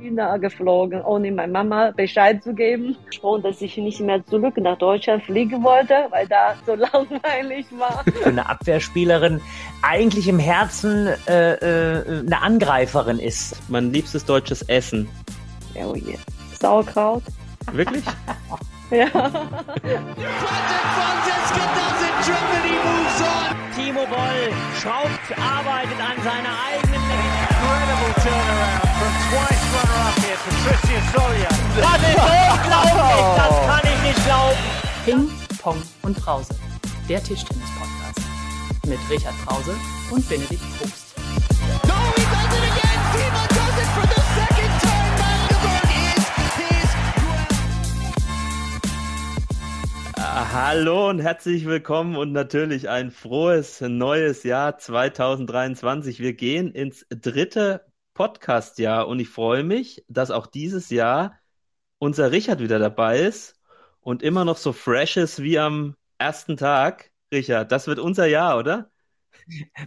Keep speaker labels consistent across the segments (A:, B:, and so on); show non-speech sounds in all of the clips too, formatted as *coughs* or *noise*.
A: China geflogen, ohne meiner Mama Bescheid zu geben. Gesprochen, dass ich nicht mehr zurück nach Deutschland fliegen wollte, weil da so *laughs* langweilig war.
B: Für eine Abwehrspielerin eigentlich im Herzen äh, äh, eine Angreiferin ist.
C: Mein liebstes deutsches Essen.
A: Oh yeah. Sauerkraut.
C: Wirklich? *laughs*
A: ja.
B: Timo Boll schraubt, arbeitet an seiner eigenen Das ist unglaublich, das kann ich nicht glauben.
D: Ping, Pong und Brause. Der Tischtennis-Podcast. Mit Richard Brause und Benedikt Probst.
C: Ah, Hallo und herzlich willkommen und natürlich ein frohes neues Jahr 2023. Wir gehen ins dritte Podcast-Jahr und ich freue mich, dass auch dieses Jahr unser Richard wieder dabei ist und immer noch so fresh ist wie am ersten Tag. Richard, das wird unser Jahr, oder?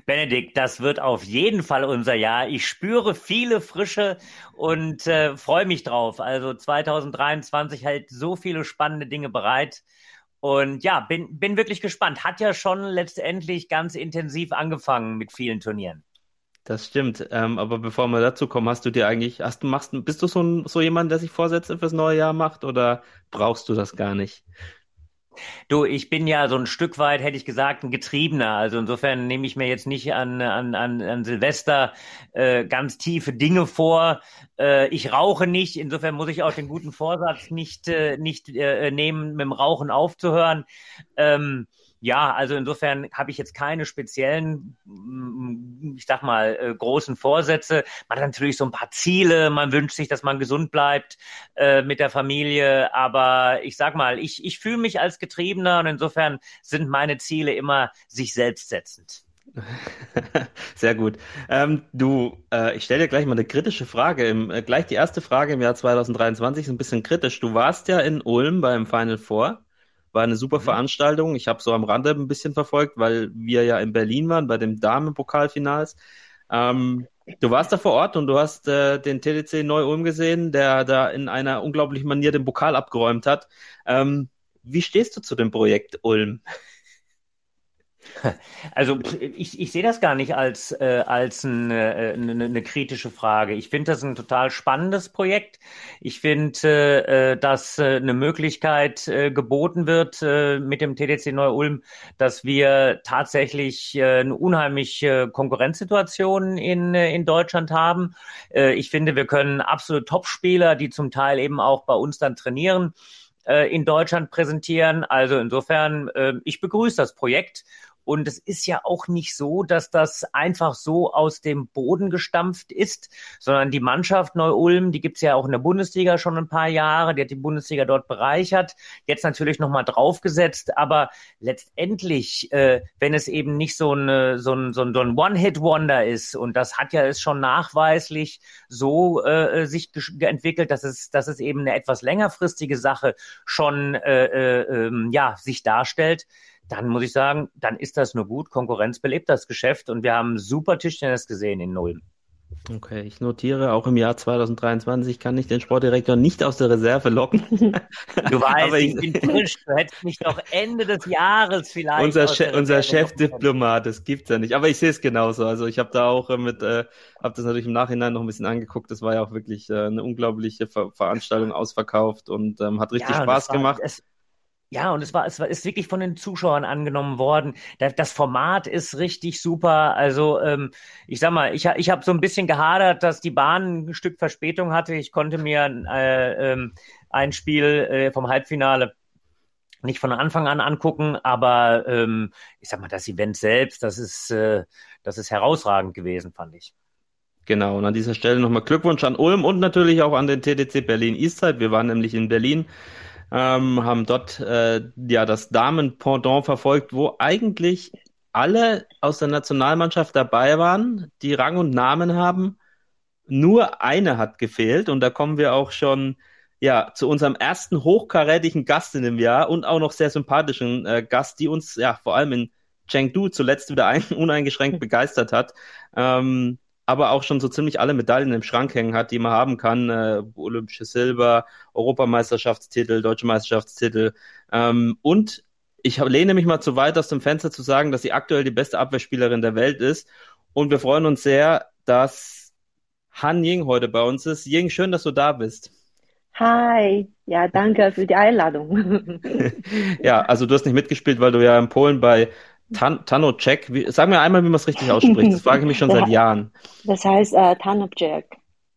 B: Benedikt, das wird auf jeden Fall unser Jahr. Ich spüre viele Frische und äh, freue mich drauf. Also 2023 hält so viele spannende Dinge bereit. Und ja, bin, bin wirklich gespannt. Hat ja schon letztendlich ganz intensiv angefangen mit vielen Turnieren.
C: Das stimmt. Ähm, aber bevor wir dazu kommen, hast du dir eigentlich, hast du machst, bist du so, ein, so jemand, der sich Vorsätze fürs neue Jahr macht oder brauchst du das gar nicht?
B: Du, ich bin ja so ein Stück weit, hätte ich gesagt, ein Getriebener. Also insofern nehme ich mir jetzt nicht an, an, an, an Silvester äh, ganz tiefe Dinge vor. Äh, ich rauche nicht, insofern muss ich auch den guten Vorsatz nicht, äh, nicht äh, nehmen, mit dem Rauchen aufzuhören. Ähm, ja, also insofern habe ich jetzt keine speziellen, mm, ich sag mal, äh, großen Vorsätze. Man hat natürlich so ein paar Ziele, man wünscht sich, dass man gesund bleibt äh, mit der Familie, aber ich sag mal, ich, ich fühle mich als Getriebener und insofern sind meine Ziele immer sich selbst setzend. *laughs*
C: Sehr gut. Ähm, du, äh, ich stelle dir gleich mal eine kritische Frage. Im, äh, gleich die erste Frage im Jahr 2023 ist ein bisschen kritisch. Du warst ja in Ulm beim Final Four. War eine super Veranstaltung. Ich habe so am Rande ein bisschen verfolgt, weil wir ja in Berlin waren bei dem Damenpokalfinals. Ähm, du warst da vor Ort und du hast äh, den TDC Neu-Ulm gesehen, der da in einer unglaublichen Manier den Pokal abgeräumt hat. Ähm, wie stehst du zu dem Projekt Ulm? *laughs*
B: Also ich, ich sehe das gar nicht als, äh, als eine, eine, eine kritische Frage. Ich finde das ein total spannendes Projekt. Ich finde, äh, dass äh, eine Möglichkeit äh, geboten wird äh, mit dem TDC Neu-Ulm, dass wir tatsächlich äh, eine unheimliche Konkurrenzsituation in, äh, in Deutschland haben. Äh, ich finde, wir können absolute Topspieler, die zum Teil eben auch bei uns dann trainieren, äh, in Deutschland präsentieren. Also insofern, äh, ich begrüße das Projekt und es ist ja auch nicht so, dass das einfach so aus dem Boden gestampft ist, sondern die Mannschaft Neu-Ulm, die gibt's ja auch in der Bundesliga schon ein paar Jahre, die hat die Bundesliga dort bereichert, jetzt natürlich nochmal draufgesetzt, aber letztendlich, äh, wenn es eben nicht so, eine, so ein, so ein, so ein One-Hit-Wonder ist, und das hat ja es schon nachweislich so äh, sich entwickelt, dass es, dass es eben eine etwas längerfristige Sache schon äh, äh, ähm, ja, sich darstellt, dann muss ich sagen, dann ist das nur gut. Konkurrenz belebt das Geschäft und wir haben super Tischtennis gesehen in Ulm.
C: Okay, ich notiere, auch im Jahr 2023 kann ich den Sportdirektor nicht aus der Reserve locken. *laughs*
B: Du weißt, ich, ich, bin frisch, du hättest mich doch Ende des Jahres vielleicht.
C: Unser, che unser Chefdiplomat, das gibt's ja nicht. Aber ich sehe es genauso. Also ich habe da auch äh, mit, äh, habe das natürlich im Nachhinein noch ein bisschen angeguckt. Das war ja auch wirklich äh, eine unglaubliche Ver Veranstaltung ausverkauft und ähm, hat richtig
B: Ja,
C: Spaß
B: es war,
C: gemacht.
B: es, ja, und es war, es war, ist wirklich von den Zuschauern angenommen worden. Da- Das Format ist richtig super. Also ähm, ich sag mal, ich, ich habe so ein bisschen gehadert, dass die Bahn ein Stück Verspätung hatte. Ich konnte mir äh, ähm, ein Spiel äh, vom Halbfinale nicht von Anfang an angucken, aber ähm, ich sag mal, das Event selbst, das ist, äh, das ist herausragend gewesen, fand ich.
C: Genau, und an dieser Stelle nochmal Glückwunsch an Ulm und natürlich auch an den TDC Berlin Eastside. Wir waren nämlich in Berlin, ähm, haben dort äh, ja das Damen-Pendant verfolgt, wo eigentlich alle aus der Nationalmannschaft dabei waren, die Rang und Namen haben. Nur eine hat gefehlt und da kommen wir auch schon ja zu unserem ersten hochkarätigen Gast in dem Jahr und auch noch sehr sympathischen äh, Gast, die uns ja vor allem in Chengdu zuletzt wieder ein, *laughs* uneingeschränkt begeistert hat. Ähm, aber auch schon so ziemlich alle Medaillen im Schrank hängen hat, die man haben kann. Äh, Olympische Silber, Europameisterschaftstitel, Deutsche Meisterschaftstitel. Ähm, und ich lehne mich mal zu weit aus dem Fenster zu sagen, dass sie aktuell die beste Abwehrspielerin der Welt ist. Und wir freuen uns sehr, dass Han Ying heute bei uns ist. Ying, schön, dass du da bist.
A: Hi, ja, danke für die Einladung. *laughs*
C: ja, also du hast nicht mitgespielt, weil du ja in Polen bei Tan Tanocek, sag mir einmal, wie man es richtig ausspricht. Das frage ich mich schon seit *laughs* Jahren.
A: Das heißt äh, Tanopjek.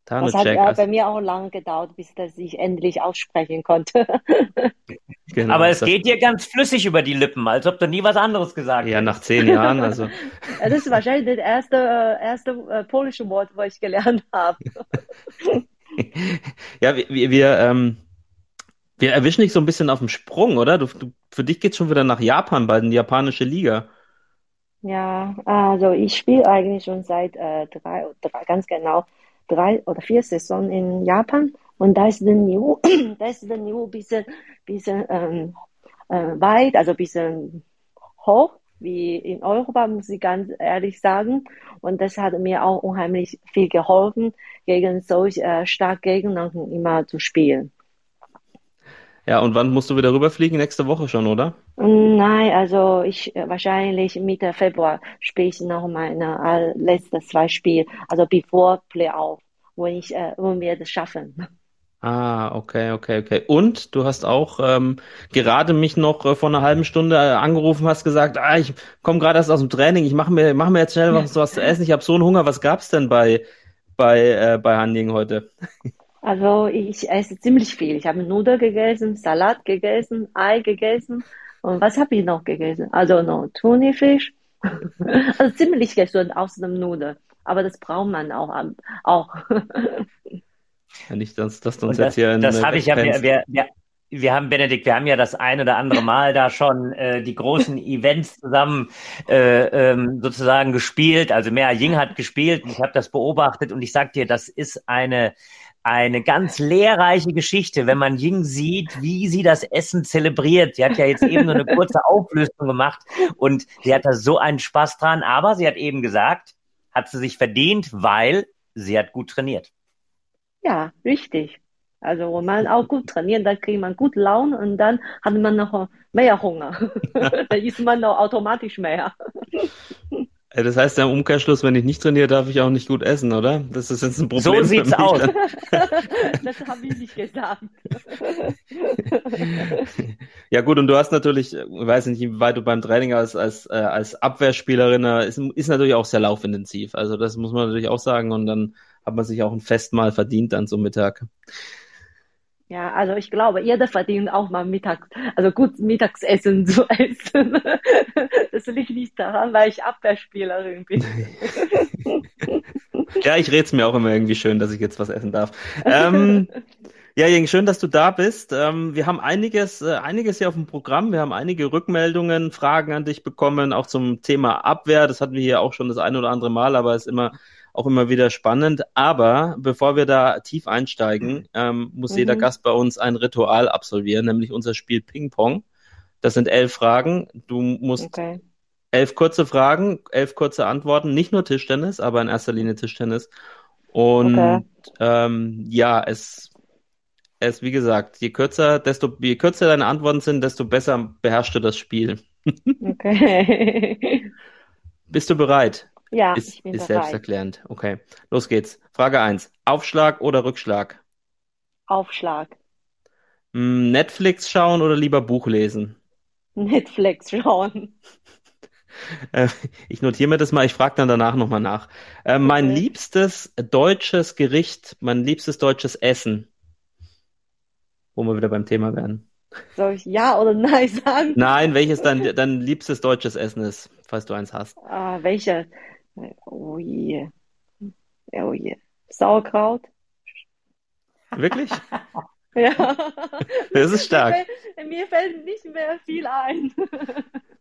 A: Das hat
C: Tanocek.
A: äh,
C: also-
A: bei mir auch lange gedauert, bis dass ich endlich aussprechen konnte. *laughs*
C: genau,
B: Aber es geht dir ganz flüssig über die Lippen, als ob du nie was anderes gesagt
C: Ja,
B: hättest.
C: nach zehn Jahren, also. *laughs*
A: das ist wahrscheinlich das erste, äh, erste äh, polnische Wort, was ich gelernt habe.
C: Ja, wir, wir, wir, ähm, wir erwischen dich so ein bisschen auf dem Sprung, oder? Du, du, für dich geht's schon wieder nach Japan, bald in die japanische Liga.
A: Ja, also ich spiele eigentlich schon seit äh, drei, drei, ganz genau drei oder vier Saisonen in Japan und da ist das Niveau, *clears throat* da ist das Niveau ein bisschen, bisschen ähm, äh, weit, also ein bisschen hoch wie in Europa, muss ich ganz ehrlich sagen. Und das hat mir auch unheimlich viel geholfen, gegen solch äh, starke Gegner immer zu spielen.
C: Ja, und wann musst du wieder rüberfliegen? Nächste Woche schon, oder?
A: Nein, also ich äh, wahrscheinlich Mitte Februar spiele ich noch meine äh, letzten zwei Spiele, also bevor Playoff, wo ich, äh, wo wir das schaffen.
C: Ah, okay, okay, okay. Und du hast auch ähm, gerade mich noch äh, vor einer halben Stunde angerufen, hast gesagt, ah, ich komme gerade erst aus dem Training, ich mache mir, mach mir jetzt schnell was, was zu essen. Ich habe so einen Hunger. Was gab's denn bei bei äh, bei Handing heute?
A: Also ich esse ziemlich viel. Ich habe Nudeln gegessen, Salat gegessen, Ei gegessen. Und was habe ich noch gegessen? Also noch Thunfisch. *laughs* Also ziemlich gesund aus dem Nudeln. Aber das braucht man auch. auch. *laughs*
C: Ja, nicht, dass, dass du uns
B: Und
C: jetzt
B: das,
C: hier
B: das
C: äh,
B: habe ich ja, wir, wir, wir haben, Benedikt, wir haben ja das ein oder andere Mal da schon äh, die großen *laughs* Events zusammen äh, ähm, sozusagen gespielt. Also Mea Ying hat gespielt, ich habe das beobachtet und ich sag dir, das ist eine eine ganz lehrreiche Geschichte, wenn man Ying sieht, wie sie das Essen zelebriert. Sie hat ja jetzt eben nur eine kurze Auflösung gemacht und sie hat da so einen Spaß dran. Aber sie hat eben gesagt, hat sie sich verdient, weil sie hat gut trainiert.
A: Ja, richtig. Also wenn man auch gut trainiert, dann kriegt man gut Laune und dann hat man noch mehr Hunger. *laughs* Dann isst man noch automatisch mehr. *laughs*
C: Das heißt ja im Umkehrschluss, wenn ich nicht trainiere, darf ich auch nicht gut essen, oder? Das ist jetzt ein Problem
B: So sieht's aus. *laughs*
A: Das habe ich nicht gesagt.
C: Ja gut, und du hast natürlich, ich weiß nicht, wie weit du beim Training als, als, äh, als Abwehrspielerin, äh, ist, ist natürlich auch sehr laufintensiv. Also das muss man natürlich auch sagen. Und dann hat man sich auch ein Festmahl verdient dann so Mittag.
A: Ja, also ich glaube, jeder verdient auch mal Mittags, also gut Mittagsessen zu *laughs* essen. Das liegt nicht daran, weil ich Abwehrspielerin bin. *laughs*
C: Ja, ich red's mir auch immer irgendwie schön, dass ich jetzt was essen darf. Ähm, ja, Jeng, schön, dass du da bist. Ähm, wir haben einiges, äh, einiges hier auf dem Programm. Wir haben einige Rückmeldungen, Fragen an dich bekommen, auch zum Thema Abwehr. Das hatten wir hier auch schon das ein oder andere Mal, aber ist immer auch immer wieder spannend. Aber bevor wir da tief einsteigen, ähm, muss
A: Mhm.
C: jeder Gast bei uns ein Ritual absolvieren, nämlich unser Spiel Ping Pong. Das sind elf Fragen. Du musst
A: Okay.
C: elf kurze Fragen, elf kurze Antworten, nicht nur Tischtennis, aber in erster Linie Tischtennis. Und
A: Okay.
C: ähm, ja, es, es, wie gesagt, je kürzer, desto, je kürzer deine Antworten sind, desto besser beherrschst du das Spiel. *laughs*
A: Okay. *laughs*
C: Bist du bereit?
A: Ja,
C: Ist,
A: ich bin
C: ist selbsterklärend. Okay, los geht's. Frage eins: Aufschlag oder Rückschlag?
A: Aufschlag.
C: Hm, Netflix schauen oder lieber Buch lesen?
A: Netflix schauen. *laughs*
C: Äh, ich notiere mir das mal, ich frage dann danach nochmal nach. Äh, mein
A: Okay.
C: liebstes deutsches Gericht, mein liebstes deutsches Essen, wo wir wieder beim Thema werden.
A: Soll ich ja oder nein sagen?
C: Nein, welches dein, *laughs* dein liebstes deutsches Essen ist, falls du eins hast.
A: Ah, welche? Oh je. Oh je. Sauerkraut?
C: Wirklich? *laughs*
A: Ja.
C: Das ist stark.
A: Mir fällt, mir fällt nicht mehr viel ein.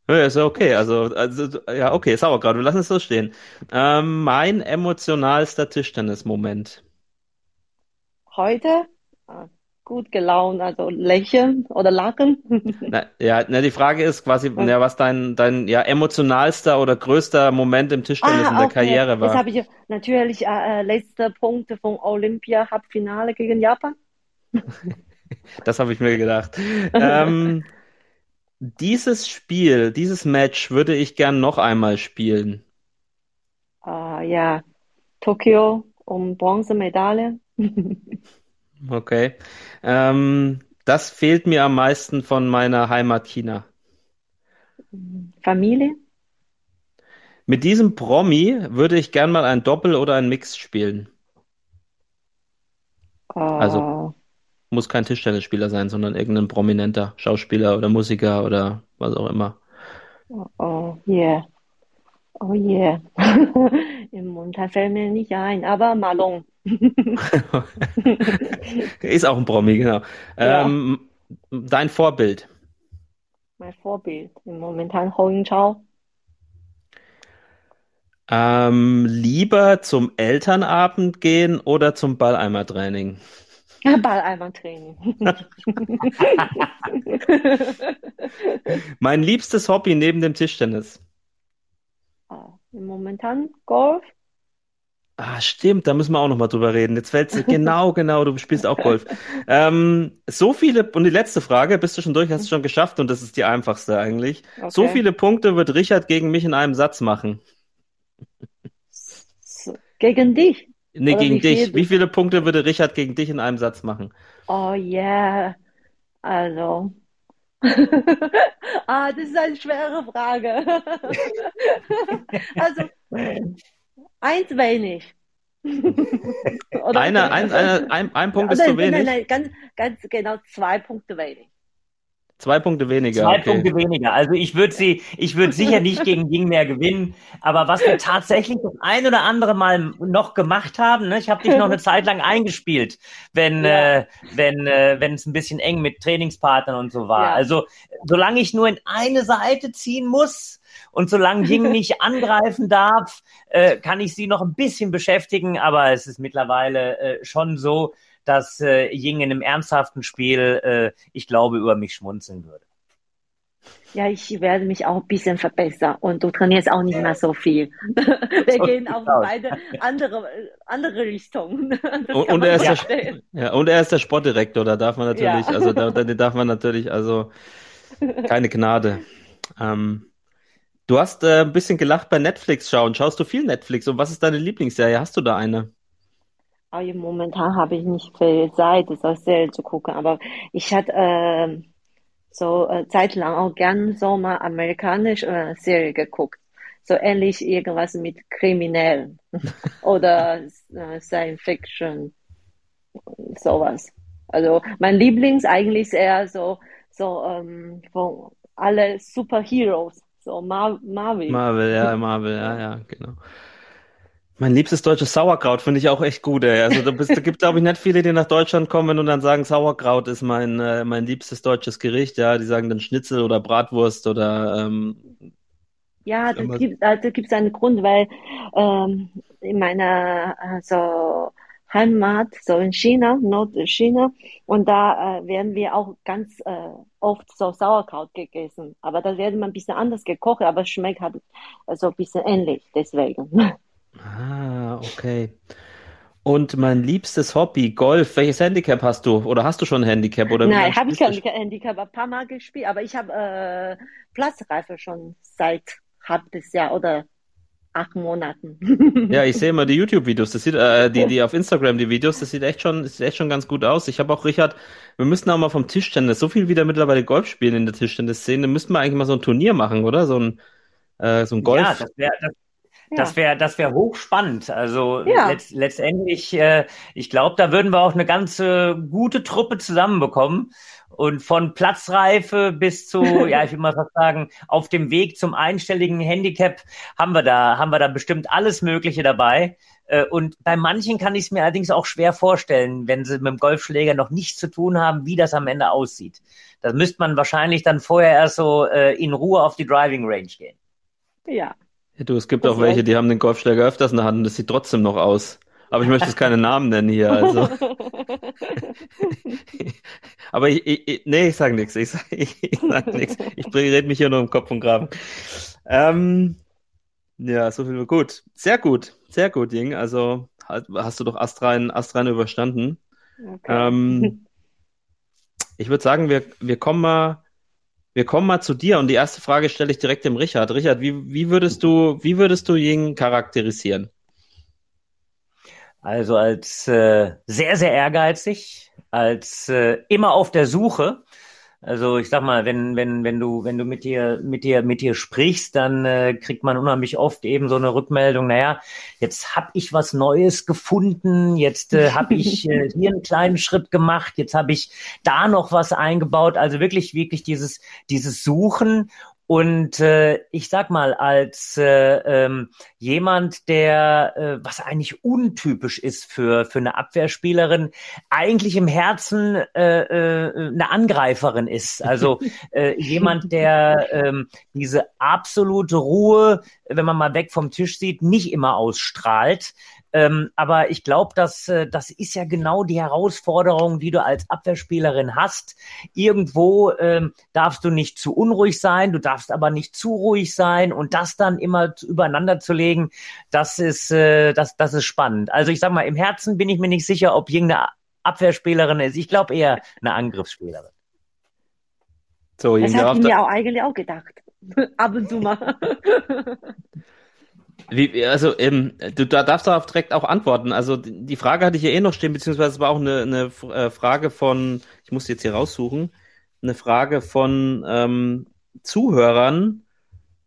C: Ja, ist ja okay. Also, also, ja, okay, Sauerkraut, wir lassen es so stehen. Ähm, mein emotionalster Tischtennis-Moment.
A: Heute? Ah, gut gelaunt, also lächeln oder lachen.
C: Na, ja, na, die Frage ist quasi, ja, was dein, dein ja, emotionalster oder größter Moment im Tischtennis in der
A: Ah, okay.
C: Karriere war.
A: habe ich natürlich äh, äh, letzter Punkt von Olympia Halbfinale gegen Japan. *laughs*
C: Das habe ich mir gedacht. ähm, dieses Spiel, dieses Match würde ich gern noch einmal spielen.
A: Äh, ja, Tokio um Bronzemedaille. *laughs*
C: Okay. Ähm, das fehlt mir am meisten von meiner Heimat China.
A: Familie.
C: Mit diesem Promi würde ich gern mal ein Doppel oder ein Mix spielen.
A: Äh,
C: Also- Muss kein Tischtennisspieler sein, sondern irgendein prominenter Schauspieler oder Musiker oder was auch immer.
A: oh yeah. Oh yeah. *laughs* Im Momentan fällt mir nicht ein, aber Malone. *laughs*
C: Ist auch ein Promi, genau.
A: Ja.
C: Ähm, dein Vorbild.
A: Mein Vorbild. Im Momentan Ho Ying-Chao.
C: Ähm, lieber zum Elternabend gehen oder zum Balleimertraining? *laughs*
A: Balleimer-Training.
C: Mein liebstes Hobby neben dem Tischtennis.
A: Ah, Im Momentan Golf.
C: Ah, stimmt, da müssen wir auch noch mal drüber reden. Jetzt fällt's genau, *laughs* genau, du spielst auch Golf. Ähm, so viele, und die letzte Frage, bist du schon durch, hast du schon geschafft und das ist die einfachste eigentlich. So
A: Okay.
C: viele Punkte wird Richard gegen mich in einem Satz machen.
A: So, Gegen dich.
C: Nee,
A: Oder
C: gegen
A: wie
C: dich.
A: viel-
C: Wie viele Punkte würde Richard gegen dich in einem Satz machen?
A: Oh yeah. Also. *laughs* ah, das ist eine schwere Frage. *laughs* also, eins wenig. *laughs* Oder
C: Einer, ein, einer, ein, ein Punkt ist
A: nein,
C: zu wenig.
A: Nein, nein, ganz, ganz genau zwei Punkte wenig.
C: Zwei Punkte weniger.
B: Zwei
C: okay.
B: Punkte weniger. Also ich würde sie, ich würde sicher nicht *laughs* gegen Ying mehr gewinnen. Aber was wir tatsächlich das ein oder andere Mal noch gemacht haben, ne, ich habe dich noch eine *laughs* Zeit lang eingespielt, wenn
A: Ja.
B: äh, wenn äh, wenn es ein bisschen eng mit Trainingspartnern und so war.
A: Ja.
B: Also solange ich nur in eine Seite ziehen muss und solange Ying *laughs* nicht angreifen darf, äh, kann ich sie noch ein bisschen beschäftigen. Aber es ist mittlerweile äh, schon so, dass äh, Ying in einem ernsthaften Spiel, äh, ich glaube, über mich schmunzeln würde.
A: Ja, ich werde mich auch ein bisschen verbessern und du trainierst auch nicht mehr so viel. *laughs* Wir
B: So
A: gehen auf
B: aus.
A: beide andere, andere Richtungen. *laughs*
C: Und- und er ist der-. Ja, und er ist der Sportdirektor, da darf man natürlich,
A: Ja.
C: also da, da darf man natürlich, also keine Gnade. Ähm, du hast äh, ein bisschen gelacht bei Netflix schauen. Schaust du viel Netflix? Und was ist deine Lieblingsserie? Hast du da eine?
A: Momentan habe ich nicht viel Zeit, so Serie zu gucken, aber ich hatte ähm, so äh, zeitlang auch gern so mal amerikanische äh, Serie geguckt. So ähnlich irgendwas mit Kriminellen *laughs* oder äh, Science Fiction, sowas. Also mein Lieblings eigentlich ist eher so, so ähm, von alle Superheroes, so Mar Marvel.
C: Marvel, ja, *laughs* Marvel, ja, ja, genau. Mein liebstes deutsches Sauerkraut finde ich auch echt gut, ey. Also da, bist, da gibt, glaube ich, nicht viele, die nach Deutschland kommen und dann sagen, Sauerkraut ist mein, äh, mein liebstes deutsches Gericht, ja. Die sagen dann Schnitzel oder Bratwurst oder ähm,
A: Ja, das
C: Aber-
A: gibt, da gibt's einen Grund, weil ähm, in meiner äh, so Heimat, so in China, Nordchina, und da äh, werden wir auch ganz äh, oft so Sauerkraut gegessen. Aber da wird man ein bisschen anders gekocht, aber schmeckt halt äh, so ein bisschen ähnlich, deswegen.
C: Ah, okay. Und mein liebstes Hobby, Golf. Welches Handicap hast du? Oder hast du schon ein Handicap? Oder
A: Nein, habe ich kein Handicap, ein paar Mal gespielt, aber ich habe äh, Platzreife schon seit halbes Jahr oder acht Monaten.
C: Ja, ich sehe immer die YouTube-Videos, das sieht, äh, die, die auf Instagram, die Videos, das sieht echt schon, sieht echt schon ganz gut aus. Ich habe auch, Richard, wir müssten auch mal vom Tischtennis, so viel wieder mittlerweile Golf spielen in der Tischtennis-Szene, müssten wir eigentlich mal so ein Turnier machen, oder? So ein, äh, so ein Golf.
B: Ja, das wäre das, das wäre das wäre hochspannend. Also
A: Ja.
B: letzt, letztendlich, äh, ich glaube, da würden wir auch eine ganze gute Truppe zusammenbekommen. Und von Platzreife bis zu, *laughs* ja, ich will mal fast sagen, auf dem Weg zum einstelligen Handicap haben wir da, haben wir da bestimmt alles Mögliche dabei. Äh, Und bei manchen kann ich es mir allerdings auch schwer vorstellen, wenn sie mit dem Golfschläger noch nichts zu tun haben, wie das am Ende aussieht. Das müsste man wahrscheinlich dann vorher erst so äh, in Ruhe auf die Driving Range gehen.
A: ja.
C: Ja, du, es gibt
A: Das
C: auch welche, die haben den Golfschläger öfters in der Hand und das sieht trotzdem noch aus. Aber ich möchte jetzt keine Namen nennen hier, also. *laughs* Aber ich, ich, nee, ich sage nichts. Ich sage ich, ich sag nichts. *laughs* Ich rede mich hier nur im Kopf und Graben. Ähm, ja, so viel gut. Sehr gut. Sehr gut, Ying. Also hast du doch astrein, astrein überstanden.
A: Okay.
C: Ähm, *laughs* ich würde sagen, wir, wir kommen mal, wir kommen mal zu dir und die erste Frage stelle ich direkt dem Richard. Richard, wie, wie würdest du, wie würdest du Ying charakterisieren?
B: Also als äh, sehr, sehr ehrgeizig, als äh, immer auf der Suche. Also ich sag mal, wenn wenn wenn du wenn du mit dir mit dir mit dir sprichst, dann äh, kriegt man unheimlich oft eben so eine Rückmeldung. Naja, jetzt habe ich was Neues gefunden, jetzt äh, habe ich *laughs* äh, hier einen kleinen Schritt gemacht, jetzt habe ich da noch was eingebaut. Also wirklich wirklich dieses dieses Suchen und äh, ich sag mal, als äh, ähm, jemand, der, äh, was eigentlich untypisch ist für, für eine Abwehrspielerin, eigentlich im Herzen äh, äh, eine Angreiferin ist. Also *laughs* äh, jemand, der ähm, diese absolute Ruhe, wenn man mal weg vom Tisch sieht, nicht immer ausstrahlt. Ähm, aber ich glaube, dass äh, das ist ja genau die Herausforderung, die du als Abwehrspielerin hast. Irgendwo ähm, darfst du nicht zu unruhig sein, du darfst aber nicht zu ruhig sein und das dann immer übereinander zu legen, das ist äh, das das ist spannend. Also ich sag mal, im Herzen bin ich mir nicht sicher, ob irgendeine Abwehrspielerin ist. Ich glaube eher eine Angriffsspielerin.
C: So,
A: Das habe ich mir auch eigentlich auch gedacht. *laughs* Ab und zu mal. *laughs*
C: Wie, also, ähm, du da darfst darauf direkt auch antworten. Also die Frage hatte ich ja eh noch stehen, beziehungsweise es war auch eine, eine äh, Frage von, ich muss die jetzt hier raussuchen, eine Frage von ähm, Zuhörern,